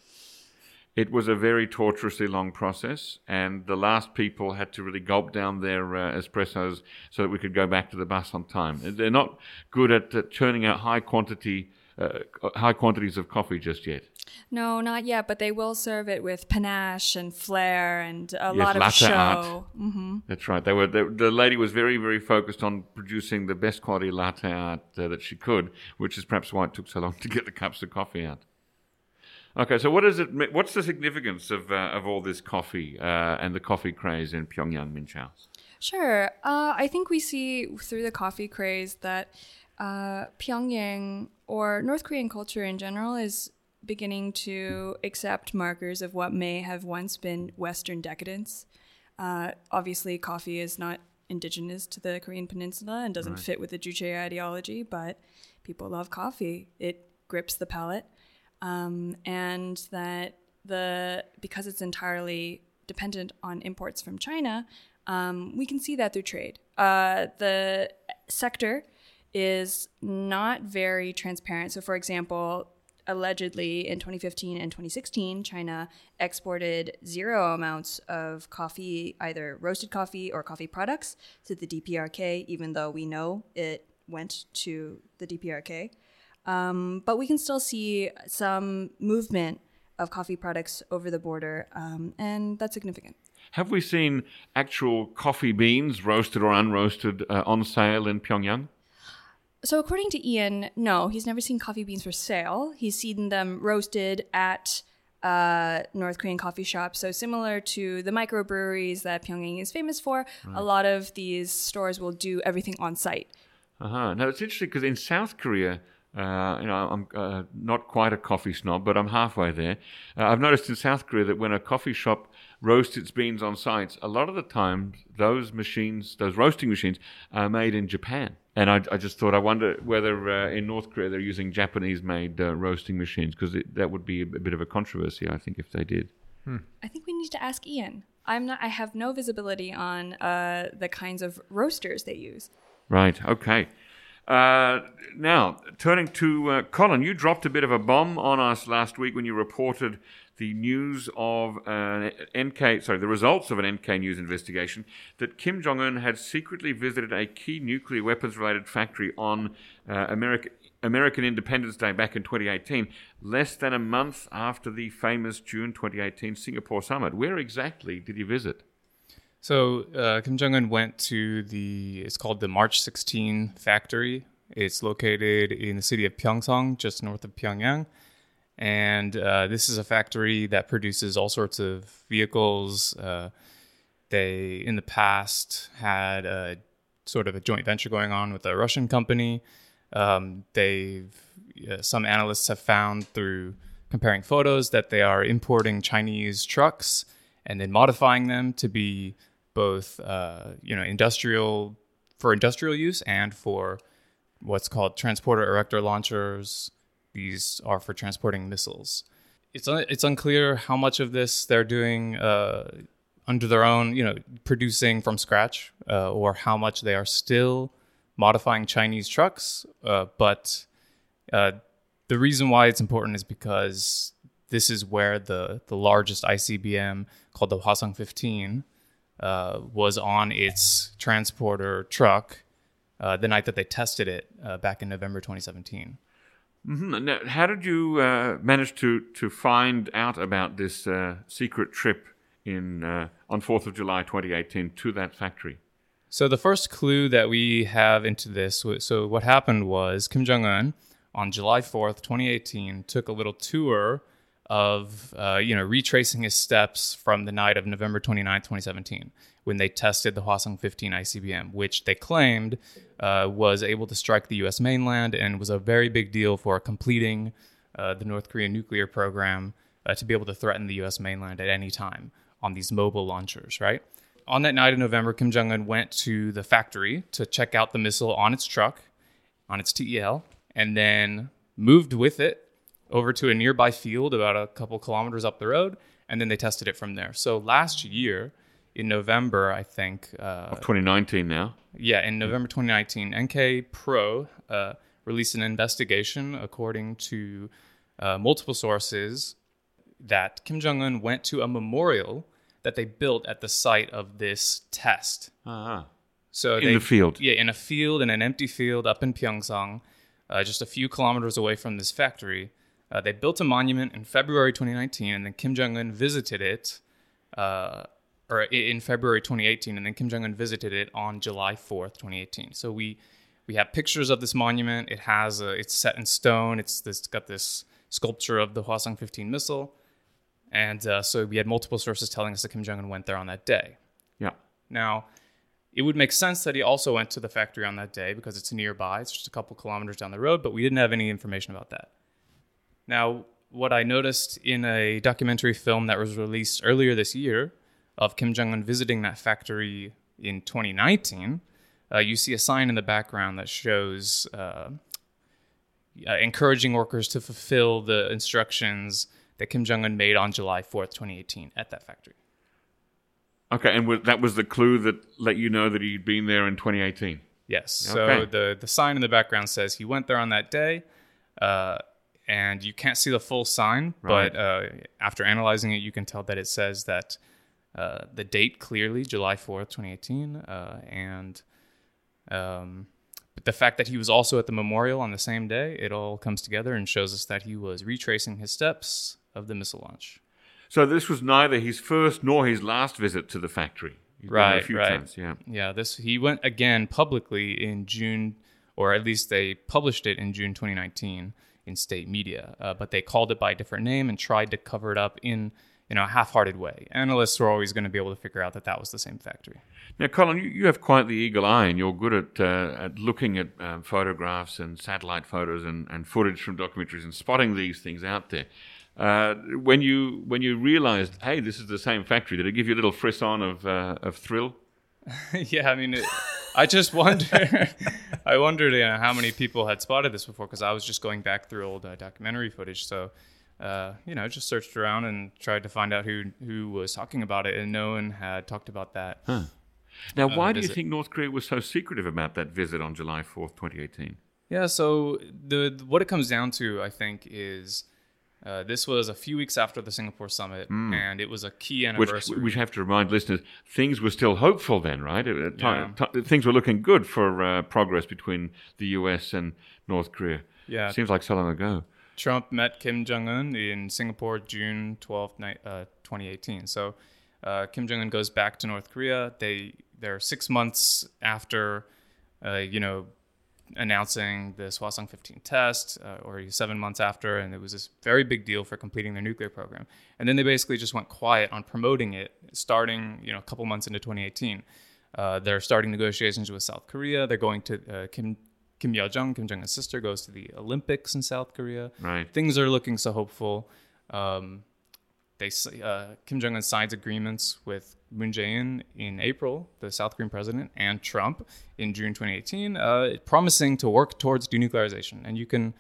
It was a very torturously long process, and the last people had to really gulp down their uh, espressos so that we could go back to the bus on time. They're not good at uh, churning out high quantity, uh, high quantities of coffee just yet. No, not yet, but they will serve it with panache and flair and a Yes, lot of latte show. art. That's right. They were the, the lady was very very focused on producing the best quality latte art uh, that she could, which is perhaps why it took so long to get the cups of coffee out. Okay, so what is it? What's the significance of uh, of all this coffee uh, and the coffee craze in Pyongyang, Minchao? Sure. Uh, I think we see through the coffee craze that uh, Pyongyang or North Korean culture in general is beginning to accept markers of what may have once been Western decadence. Uh, obviously, coffee is not indigenous to the Korean Peninsula and doesn't fit with the Juche ideology, but people love coffee. It grips the palate, um, and that the because it's entirely dependent on imports from China, um, we can see that through trade. Uh, the sector is not very transparent. So, for example, allegedly in 2015 and 2016, China exported zero amounts of coffee, either roasted coffee or coffee products, to the DPRK, even though we know it went to the DPRK. Um, but we can still see some movement of coffee products over the border, um, and that's significant. Have we seen actual coffee beans, roasted or unroasted, uh, on sale in Pyongyang? So, according to Ian, no, he's never seen coffee beans for sale. He's seen them roasted at uh, North Korean coffee shops. So, similar to the microbreweries that Pyongyang is famous for, a lot of these stores will do everything on site. Uh-huh. Now, it's interesting because in South Korea, Uh, you know, I'm uh, not quite a coffee snob, but I'm halfway there. Uh, I've noticed in South Korea that when a coffee shop roasts its beans on site, a lot of the time those machines, those roasting machines, are made in Japan. And I, I just thought, I wonder whether uh, in North Korea they're using Japanese-made uh, roasting machines because that would be a, a bit of a controversy, I think, if they did. I think we need to ask Ian. I'm not. I have no visibility on uh, the kinds of roasters they use. Right. Okay. Uh, now, turning to uh, Colin, you dropped a bit of a bomb on us last week when you reported the news of an NK, sorry, the results of an NK News investigation that Kim Jong Un had secretly visited a key nuclear weapons-related factory on uh, America, American Independence Day back in 2018, less than a month after the famous June 2018 Singapore summit. Where exactly did he visit? So uh, Kim Jong Un went to the it's called the March 16 factory. It's located in the city of Pyeongseong, just north of Pyongyang, and uh, this is a factory that produces all sorts of vehicles. Uh, they in the past had a sort of a joint venture going on with a Russian company. Um, they've uh, some analysts have found through comparing photos that they are importing Chinese trucks and then modifying them to be both uh, you know industrial for industrial use and for what's called transporter erector launchers. These are for transporting missiles. It's un- it's unclear how much of this they're doing uh, under their own, you know, producing from scratch, uh, or how much they are still modifying Chinese trucks. Uh, but uh, the reason why it's important is because this is where the the largest ICBM called the Hwasong 15 uh, was on its transporter truck uh, the night that they tested it uh, back in November 2017. Mm-hmm. Now, how did you uh, manage to, to find out about this uh, secret trip in uh, on 4th of July 2018 to that factory? So the first clue that we have into this, so what happened was Kim Jong Un on July 4th, 2018, took a little tour of uh, you know retracing his steps from the night of November 29, 2017, when they tested the Hwasong 15 ICBM, which they claimed uh, was able to strike the U.S. mainland and was a very big deal for completing uh, the North Korean nuclear program uh, to be able to threaten the U.S. mainland at any time on these mobile launchers. Right on that night in November, Kim Jong Un went to the factory to check out the missile on its truck, on its TEL, and then moved with it over to a nearby field about a couple kilometers up the road, and then they tested it from there. So last year, in November, I think. Uh, of 2019 now? Yeah, in November 2019, NK Pro uh, released an investigation according to uh, multiple sources that Kim Jong un went to a memorial that they built at the site of this test. Uh-huh. So in they, the field? Yeah, in a field, in an empty field up in Pyeongseong, uh, just a few kilometers away from this factory. Uh, they built a monument in February 2019, and then Kim Jong Un visited it, uh, or in February 2018, and then Kim Jong Un visited it on July 4th, 2018. So we we have pictures of this monument. It has a, it's set in stone. It's, it's got this sculpture of the Hwasong 15 missile, and uh, so we had multiple sources telling us that Kim Jong Un went there on that day. Yeah. Now. It would make sense that he also went to the factory on that day because it's nearby. It's just a couple kilometers down the road, but we didn't have any information about that. Now, what I noticed in a documentary film that was released earlier this year of Kim Jong un visiting that factory in 2019, uh, you see a sign in the background that shows uh, uh, encouraging workers to fulfill the instructions that Kim Jong un made on July 4th, 2018, at that factory. Okay, and w- that was the clue that let you know that he'd been there in 2018. Yes. Okay. So the the sign in the background says he went there on that day. And you can't see the full sign, Right. but uh, after analyzing it, you can tell that it says that uh, the date clearly July 4th, 2018, uh, and um, but the fact that he was also at the memorial on the same day, it all comes together and shows us that he was retracing his steps of the missile launch. So this was neither his first nor his last visit to the factory. He's Right, a few right. times, yeah. Yeah, this he went again publicly in June, or at least they published it in June 2019 in state media, uh, but they called it by a different name and tried to cover it up in in a half-hearted way. Analysts were always going to be able to figure out that that was the same factory. Now, Colin, you, you have quite the eagle eye, and you're good at uh, at looking at um, photographs and satellite photos and, and footage from documentaries and spotting these things out there. Uh, when you when you realised, hey, this is the same factory, did it give you a little frisson of uh, of thrill? yeah, I mean, it, I just wonder. I wondered you know, how many people had spotted this before because I was just going back through old uh, documentary footage. So, uh, you know, just searched around and tried to find out who who was talking about it, and no one had talked about that. Huh. Now, Uh, why do you think North Korea was so secretive about that visit on July fourth, twenty eighteen? Yeah, so the what it comes down to, I think, is uh, this was a few weeks after the Singapore summit, and it was a key Hmm. Which anniversary. we have to remind listeners, things were still hopeful then, right? Time, ti- things were looking good for uh, progress between the U.S. and North Korea. Yeah. seems like so long ago. Trump met Kim Jong Un in Singapore June 12th, uh, 2018. So uh, Kim Jong Un goes back to North Korea. They they're six months after, uh, you know, announcing the Hwasong 15 test, uh, or seven months after, and it was this very big deal for completing their nuclear program. And then they basically just went quiet on promoting it, starting you know a couple months into 2018. Uh, they're starting negotiations with South Korea. They're going to uh, Kim Kim Yo Jong, Kim Jong Un's sister, goes to the Olympics in South Korea. Right. Things are looking so hopeful. Um, they uh, Kim Jong Un signs agreements with Moon Jae-in in April, the South Korean president, and Trump in June 2018, uh, promising to work towards denuclearization. And you can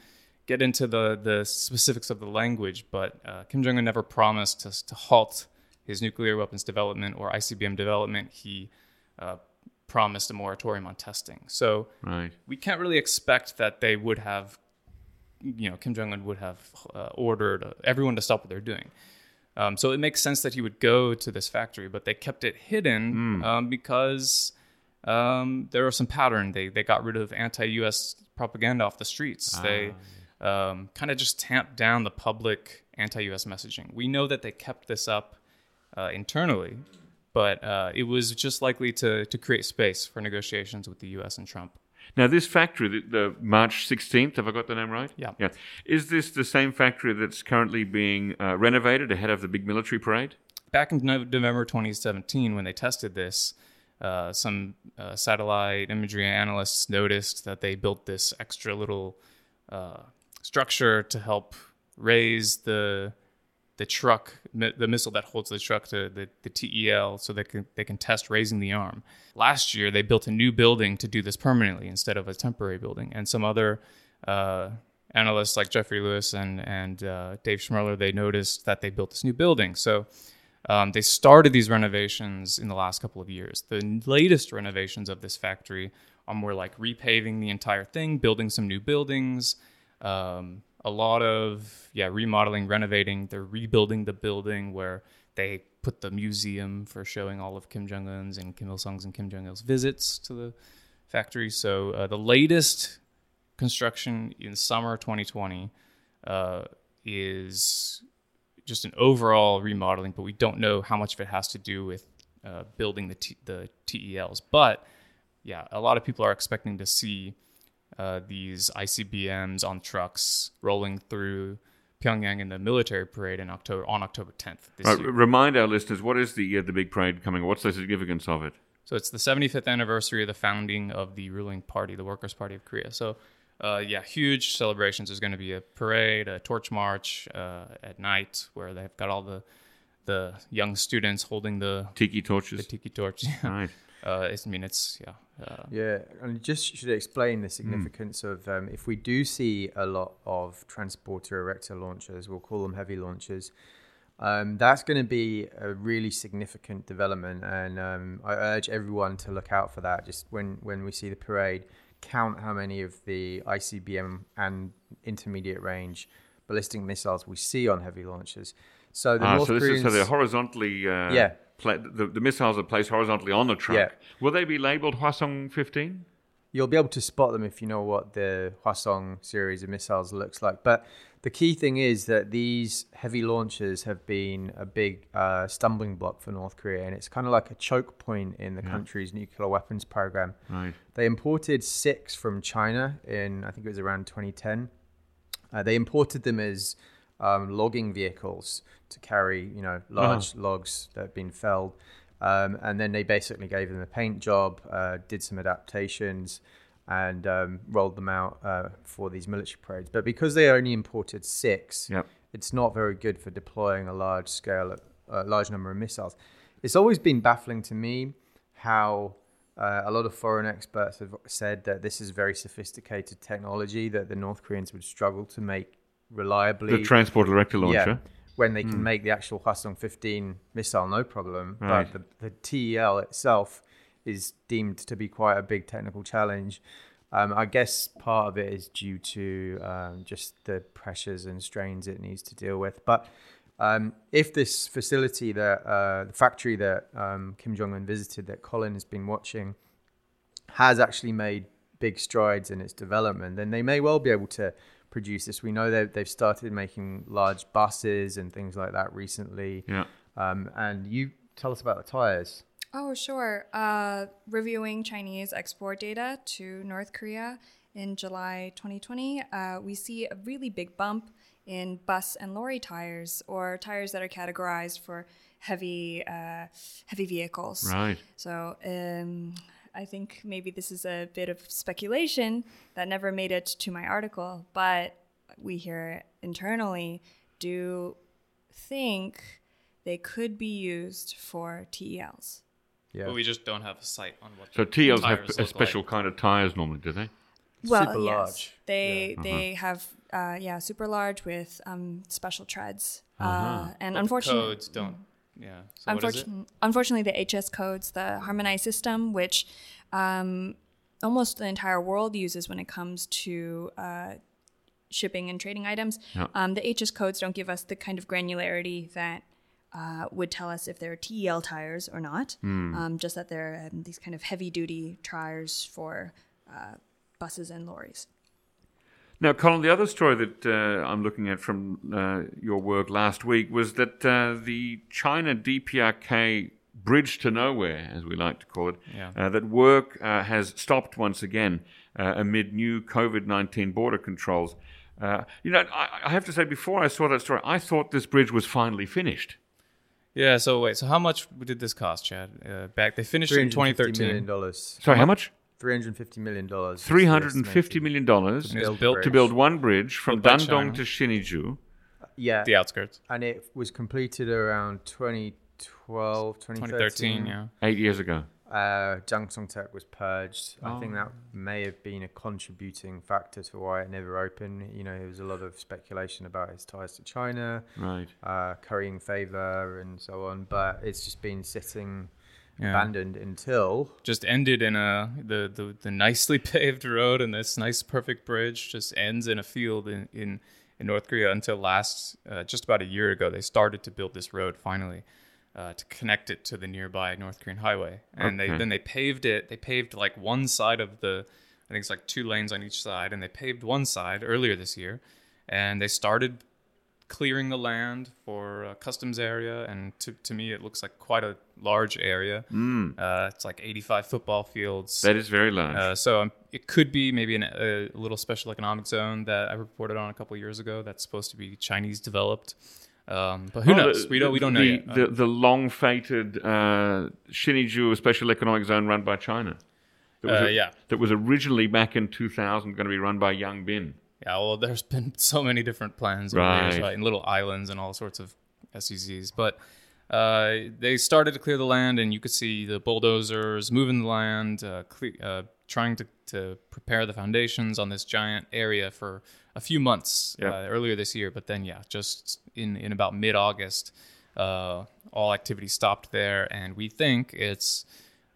get into the the specifics of the language, but uh, Kim Jong Un never promised to, to halt his nuclear weapons development or ICBM development. He uh, promised a moratorium on testing. So Right. we can't really expect that they would have, you know, Kim Jong Un would have uh, ordered uh, everyone to stop what they're doing. Um, so it makes sense that he would go to this factory, but they kept it hidden um, because um, there was some pattern. They they got rid of anti-U.S. propaganda off the streets. They um, kind of just tamped down the public anti-U.S. messaging. We know that they kept this up uh, internally, but uh, it was just likely to to create space for negotiations with the U.S. and Trump. Now, this factory, the, the March 16th, have I got the name right? Yeah. Yeah. Is this the same factory that's currently being uh, renovated ahead of the big military parade? back in November 2017, when they tested this, uh, some uh, satellite imagery analysts noticed that they built this extra little uh, structure to help raise the the truck, the missile that holds the truck to the, the TEL, so they can they can test raising the arm. Last year, they built a new building to do this permanently instead of a temporary building, and some other uh, analysts like Jeffrey Lewis and and uh, Dave Schmerler they noticed that they built this new building. So um, they started these renovations in the last couple of years. The latest renovations of this factory are more like repaving the entire thing, building some new buildings, um, a lot of yeah remodeling, renovating. They're rebuilding the building where they put the museum for showing all of Kim Jong Un's and Kim Il Sung's and Kim Jong Il's visits to the factory. So uh, the latest construction in summer 2020 uh, is just an overall remodeling, but we don't know how much of it has to do with uh, building the T- the TELs. But yeah, a lot of people are expecting to see uh, these ICBMs on trucks rolling through Pyongyang in the military parade in October on October 10th this Right, remind our listeners, what is the uh, the big parade coming? What's the significance of it? So it's the 75th anniversary of the founding of the ruling party, the Workers' Party of Korea. So, uh, yeah, huge celebrations. There's going to be a parade, a torch march uh, at night where they've got all the the young students holding the Tiki torches. the tiki torch. Right. uh, it's, I mean, it's yeah. Uh, Yeah, and just should explain the significance of um, if we do see a lot of transporter erector launchers, we'll call them heavy launchers. Um, that's going to be a really significant development, and um, I urge everyone to look out for that. Just when when we see the parade, count how many of the ICBM and intermediate range ballistic missiles we see on heavy launchers. So the Ah, North so, this is, so they're horizontally. Uh, Yeah. Pla- the, the missiles are placed horizontally on the truck. Yeah. Will they be labeled Hwasong 15? you'll be able to spot them if you know what the Hwasong series of missiles looks like. But the key thing is that these heavy launchers have been a big uh, stumbling block for North Korea, and it's kind of like a choke point in the country's nuclear weapons program. Right. They imported six from China in, I think it was around 2010. Uh, they imported them as um, logging vehicles to carry, you know, large logs that have been felled. Um, and then they basically gave them a paint job, uh, did some adaptations, and um, rolled them out uh, for these military parades. But because they only imported six, Yep. it's not very good for deploying a large scale, a large number of missiles. It's always been baffling to me how uh, a lot of foreign experts have said that this is very sophisticated technology that the North Koreans would struggle to make reliably. The transporter erector launcher. Yeah, when they can make the actual Hwasong 15 missile, no problem. Right. But the, the TEL itself is deemed to be quite a big technical challenge. Um, I guess part of it is due to um, just the pressures and strains it needs to deal with. But um, if this facility that uh, the factory that um, Kim Jong Un visited, that Colin has been watching, has actually made big strides in its development, then they may well be able to produce this. We know that they've started making large buses and things like that recently. Yeah. Um, and you tell us about the tires. Oh, sure. Uh, reviewing Chinese export data to North Korea in July 2020, uh, we see a really big bump in bus and lorry tires, or tires that are categorized for heavy, uh, heavy vehicles. Right. So um, I think maybe this is a bit of speculation that never made it to my article, but we here internally do think they could be used for TELs. Yeah. But we just don't have a sight on what. So the TLs have a special like. kind of tires normally, do they? Well, Super yes, large. they Uh-huh. they have uh, yeah super large with um, special treads, Uh-huh. uh, and But the unfortunately, codes don't. Yeah. So what is? Unfortun- unfortunately, the HS codes, the harmonized system, which um, almost the entire world uses when it comes to uh, shipping and trading items, Yeah. um, the HS codes don't give us the kind of granularity that uh, would tell us if they're TEL tires or not. Um, just that they're um, these kind of heavy duty tires for uh, buses and lorries. Now, Colin, the other story that uh, I'm looking at from uh, your work last week was that uh, the China DPRK bridge to nowhere, as we like to call it, Yeah. uh, that work uh, has stopped once again uh, amid new COVID 19 border controls. Uh, you know, I, I have to say, before I saw that story, I thought this bridge was finally finished. Yeah. So wait. So how much did this cost, Chad? Uh, back they finished it in 2013. million dollars. Sorry, how much? $350 million. dollars. $350 million It was Build built to build one bridge from Dandong to Shiniju. Yeah. the outskirts. And it was completed around 2012, 2013. 2013. Yeah. Eight years ago. Uh, Jang Song Tech was purged. I think Oh. that may have been a contributing factor to why it never opened. You know, there was a lot of speculation about his ties to China, Right. uh, currying favor, and so on. But it's just been sitting Yeah. abandoned until Just ended in a the, the the nicely paved road and this nice perfect bridge just ends in a field in in, in North Korea until last uh, just about a year ago they started to build this road finally. Uh, to connect it to the nearby North Korean highway, and Okay. they then they paved it. They paved like one side of the, I think it's like two lanes on each side, and they paved one side earlier this year, and they started clearing the land for a customs area, and to, to me it looks like quite a large area. Uh, it's like 85 football fields. That is very large. uh, so um, it could be maybe an, a little special economic zone that I reported on a couple years ago. That's supposed to be Chinese developed, um, but who knows? the- we don't. We don't know the, yet. The, the long fated uh, Sinuiju Special Economic Zone run by China. That was Uh, a- yeah. That was originally back in 2000 going to be run by Yang Bin. Yeah, well, there's been so many different plans the years, Right. right? And little islands and all sorts of SEZs. But uh, they started to clear the land, and you could see the bulldozers moving the land, uh, cle- uh, trying to, to prepare the foundations on this giant area for a few months Yeah. uh, earlier this year. But then, yeah, just in, in about mid August, uh, all activity stopped there, and we think it's.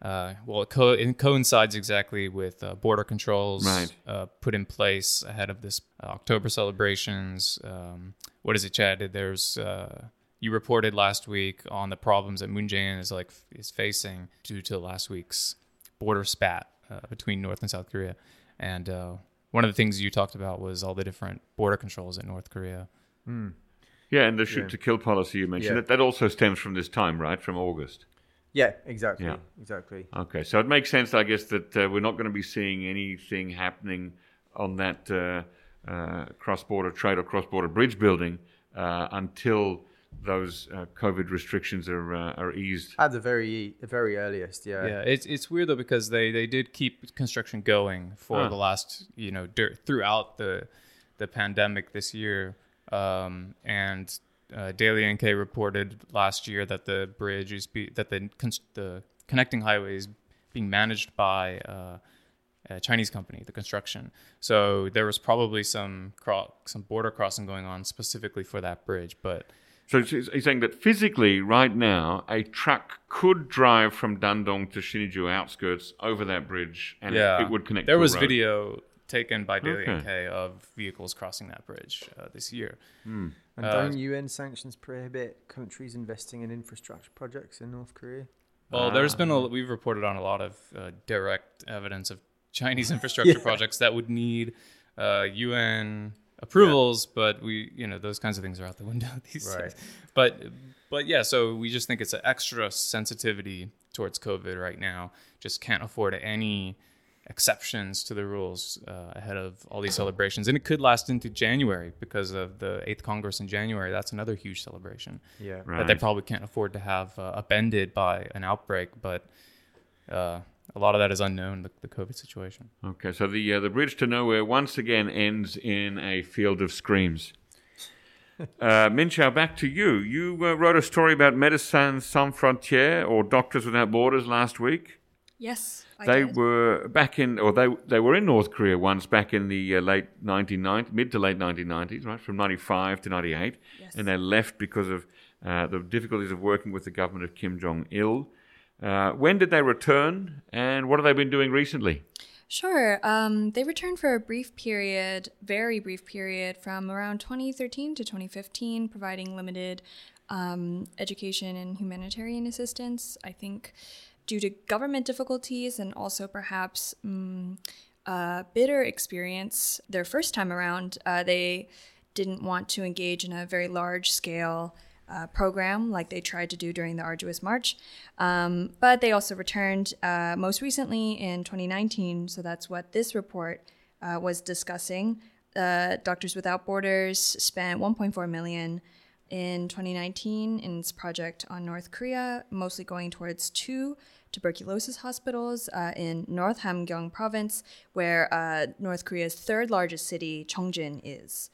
Uh, well, it, co- it coincides exactly with uh, border controls Right. uh, put in place ahead of this uh, October celebrations. Um, what is it, Chad? There's uh, you reported last week on the problems that Moon Jae-in is like is facing due to last week's border spat uh, between North and South Korea, and uh, one of the things you talked about was all the different border controls in North Korea. Yeah, and the shoot Yeah. to kill policy you mentioned, Yeah. that, that also stems from this time, right? From August. Yeah, exactly, Yeah. exactly. Okay, so it makes sense, I guess, that uh, we're not going to be seeing anything happening on that uh, uh, cross border trade or cross border bridge building uh, until those uh, COVID restrictions are uh, are eased. At the very the very earliest, yeah. Yeah, it's it's weird though because they they did keep construction going for Ah. the last you know dur- throughout the the pandemic this year, um, and uh, Daily NK reported last year that the bridge is be, that the cons- the connecting highway is being managed by uh, a Chinese company, the construction. So there was probably some cro- some border crossing going on specifically for that bridge, but. So he's saying that physically, right now, a truck could drive from Dandong to Sinuiju outskirts over that bridge, and yeah, it would connect. There was video taken by Daily Okay. NK of vehicles crossing that bridge uh, this year. And Uh, don't UN sanctions prohibit countries investing in infrastructure projects in North Korea? Well, there's been a we've reported on a lot of uh, direct evidence of Chinese infrastructure projects that would need uh, UN approvals, but we you know those kinds of things are out the window these Right. days. But but yeah, so we just think it's an extra sensitivity towards COVID right now. Just can't afford any exceptions to the rules uh, ahead of all these celebrations, and it could last into January because of the Eighth Congress in January. That's another huge celebration Yeah. Right. that they probably can't afford to have uh, upended by an outbreak. But uh, a lot of that is unknown, the, the COVID situation. Okay, so the uh, the bridge to nowhere once again ends in a field of screams. Uh, Min back to you. You uh, wrote a story about Médecins Sans Frontières or Doctors Without Borders last week. Yes, I they did. were back in, or they they were in North Korea once back in the uh, late 1990s, mid to late 1990s, right, from 95 to 98, Yes. and they left because of uh, the difficulties of working with the government of Kim Jong Il. Uh, when did they return, and what have they been doing recently? Sure. Um, they returned for a brief period, very brief period, from around 2013 to 2015, providing limited um, education and humanitarian assistance. I think due to government difficulties and also perhaps um, uh, bitter experience their first time around, uh, they didn't want to engage in a very large scale uh, program like they tried to do during the arduous march. Um, but they also returned uh, most recently in 2019. So that's what this report uh, was discussing. Uh, Doctors Without Borders spent 1.4 million in 2019 in its project on North Korea, mostly going towards two tuberculosis hospitals uh, in North Hamgyong province, where uh, North Korea's third largest city, Cheongjin, is.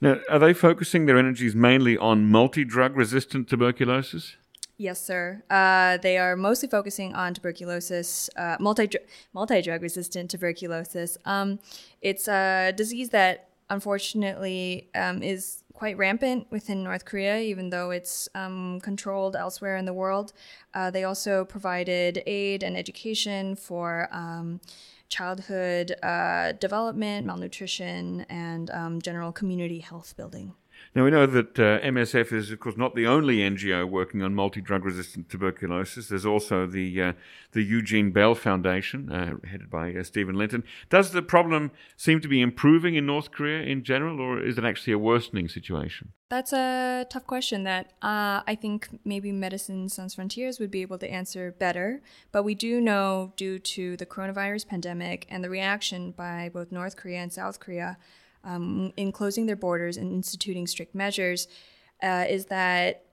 Now, are they focusing their energies mainly on multi-drug resistant tuberculosis? Yes, sir. Uh, they are mostly focusing on tuberculosis, uh, multi multi drug resistant tuberculosis. Um, it's a disease that unfortunately um, is quite rampant within North Korea, even though it's um, controlled elsewhere in the world. Uh, they also provided aid and education for. Um, childhood uh, development, malnutrition, and um, general community health building. Now, we know that uh, MSF is, of course, not the only NGO working on multi-drug resistant tuberculosis. There's also the uh, the Eugene Bell Foundation, uh, headed by uh, Stephen Linton. Does the problem seem to be improving in North Korea in general, or is it actually a worsening situation? That's a tough question that uh, I think maybe Medicine Sans Frontiers would be able to answer better. But we do know, due to the coronavirus pandemic and the reaction by both North Korea and South Korea um, in closing their borders and instituting strict measures, uh, is that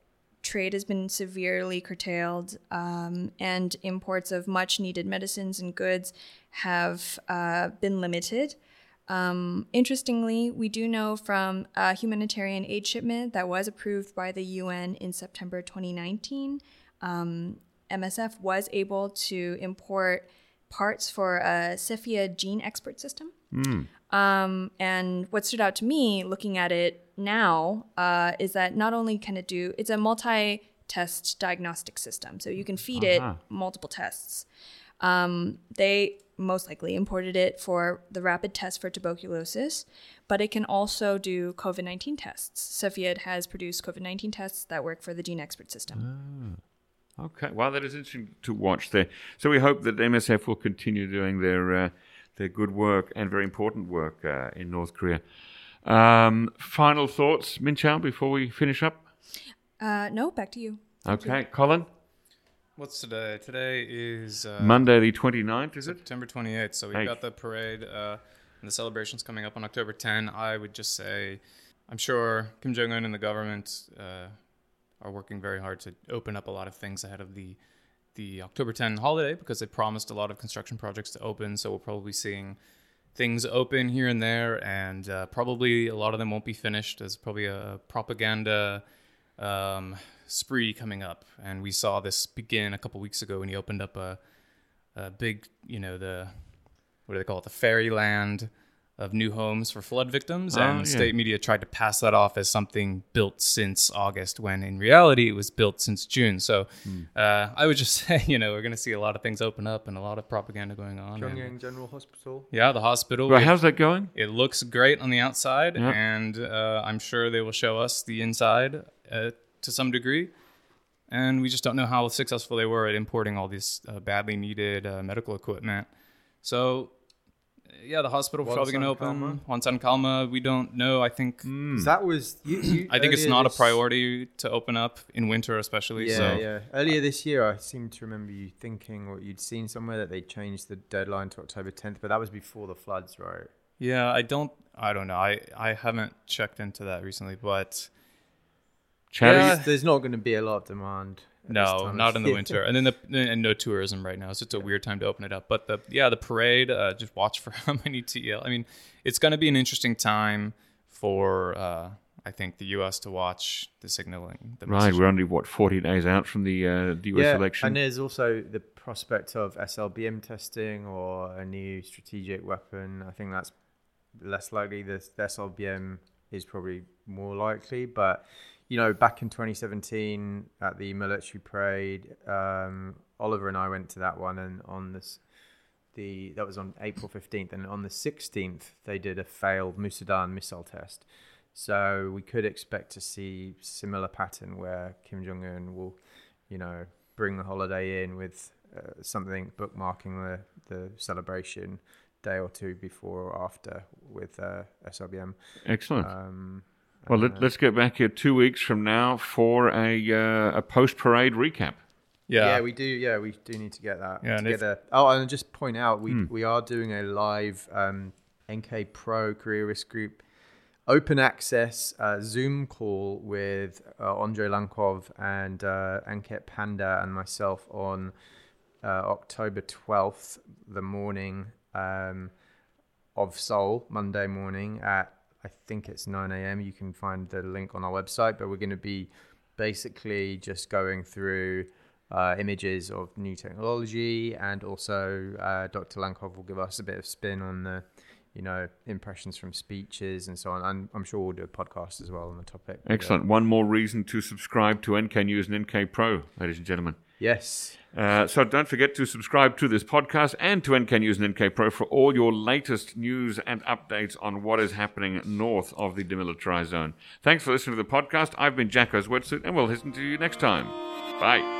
trade has been severely curtailed um, and imports of much needed medicines and goods have uh, been limited. Um, interestingly, we do know from a humanitarian aid shipment that was approved by the UN in September 2019, um, MSF was able to import parts for a Cepheid GeneXpert system. Um, and what stood out to me looking at it now uh, is that not only can it do, it's a multi test diagnostic system. So you can feed Uh-huh. it multiple tests. Um, they most likely imported it for the rapid test for tuberculosis, but it can also do COVID 19 tests. Cepheid has produced COVID 19 tests that work for the GeneXpert system. Okay, well, that is interesting to watch there. So we hope that MSF will continue doing their uh, their good work and very important work uh, in North Korea. Um, final thoughts, Min Chao, before we finish up. Uh, no, back to you. Okay, Colin. What's today? Today is uh, Monday the 29th, is it? September 28th. So we've Hey. got the parade uh, and the celebrations coming up on October 10. I would just say, I'm sure Kim Jong Un and the government uh, are working very hard to open up a lot of things ahead of the the October 10 holiday because they promised a lot of construction projects to open. So we'll probably seeing things open here and there, and uh, probably a lot of them won't be finished. There's probably a propaganda um, spree coming up, and we saw this begin a couple weeks ago when he opened up a, a big, you know, the what do they call it, the fairyland of new homes for flood victims, Oh, and yeah. state media tried to pass that off as something built since August, when in reality it was built since June. So Hmm. uh, I would just say, you know, we're going to see a lot of things open up and a lot of propaganda going on. and- Pyongyang General Hospital. yeah, the hospital. Well, it- how's that going? it looks great on the outside, Yeah. and uh, I'm sure they will show us the inside uh, to some degree. And we just don't know how successful they were at importing all this uh, badly needed uh, medical equipment. So, yeah, the hospital probably going to open. Wonsan Kalma, we don't know. I think That was. You, you, I think it's earlier not a priority to open up in winter, especially. Yeah, so yeah. Earlier this year, I seem to remember you thinking, or you'd seen somewhere that they changed the deadline to October 10th, but that was before the floods, right? yeah, I don't. I don't know. I, I haven't checked into that recently, but Chad, Yeah. There's, there's not going to be a lot of demand. At this No, not in the winter, and then the and no tourism right now. So it's a weird time to open it up. But the yeah, the parade. Uh, just watch for how many TL. I mean, it's going to be an interesting time for uh, I think the U.S. to watch the signaling. The right, message. we're only what forty days out from the uh, the US yeah, election. and there's also the prospect of SLBM testing or a new strategic weapon. I think that's less likely. The, the SLBM is probably more likely, but you know, back in 2017 at the military parade, um, Oliver and I went to that one, and on this, the that was on April 15th, and on the 16th they did a failed Musudan missile test. So we could expect to see similar pattern where Kim Jong Un will, you know, bring the holiday in with uh, something bookmarking the the celebration day or two before or after with uh, SLBM. Excellent. Um, well, let, let's get back here two weeks from now for a uh, a post parade recap. yeah, yeah, we do. Yeah, we do need to get that Yeah, and if- together. oh, and just point out we we are doing a live um, NK Pro Korea Risk Group open access uh, Zoom call with uh, Andre Lankov and uh, Ankit Panda and myself on uh, October twelfth, the morning um, of Seoul, Monday morning at I think it's 9 a.m. You can find the link on our website, but we're going to be basically just going through uh, images of new technology, and also uh, Dr. Lankov will give us a bit of spin on the, you know, impressions from speeches and so on. And I'm sure we'll do a podcast as well on the topic. Excellent. One more reason to subscribe to NK News and NK Pro, ladies and gentlemen. Yes. Uh, so don't forget to subscribe to this podcast and to NK News and NK Pro for all your latest news and updates on what is happening north of the demilitarized zone. Thanks for listening to the podcast. I've been Jacco Zwetsloot, and we'll listen to you next time. Bye.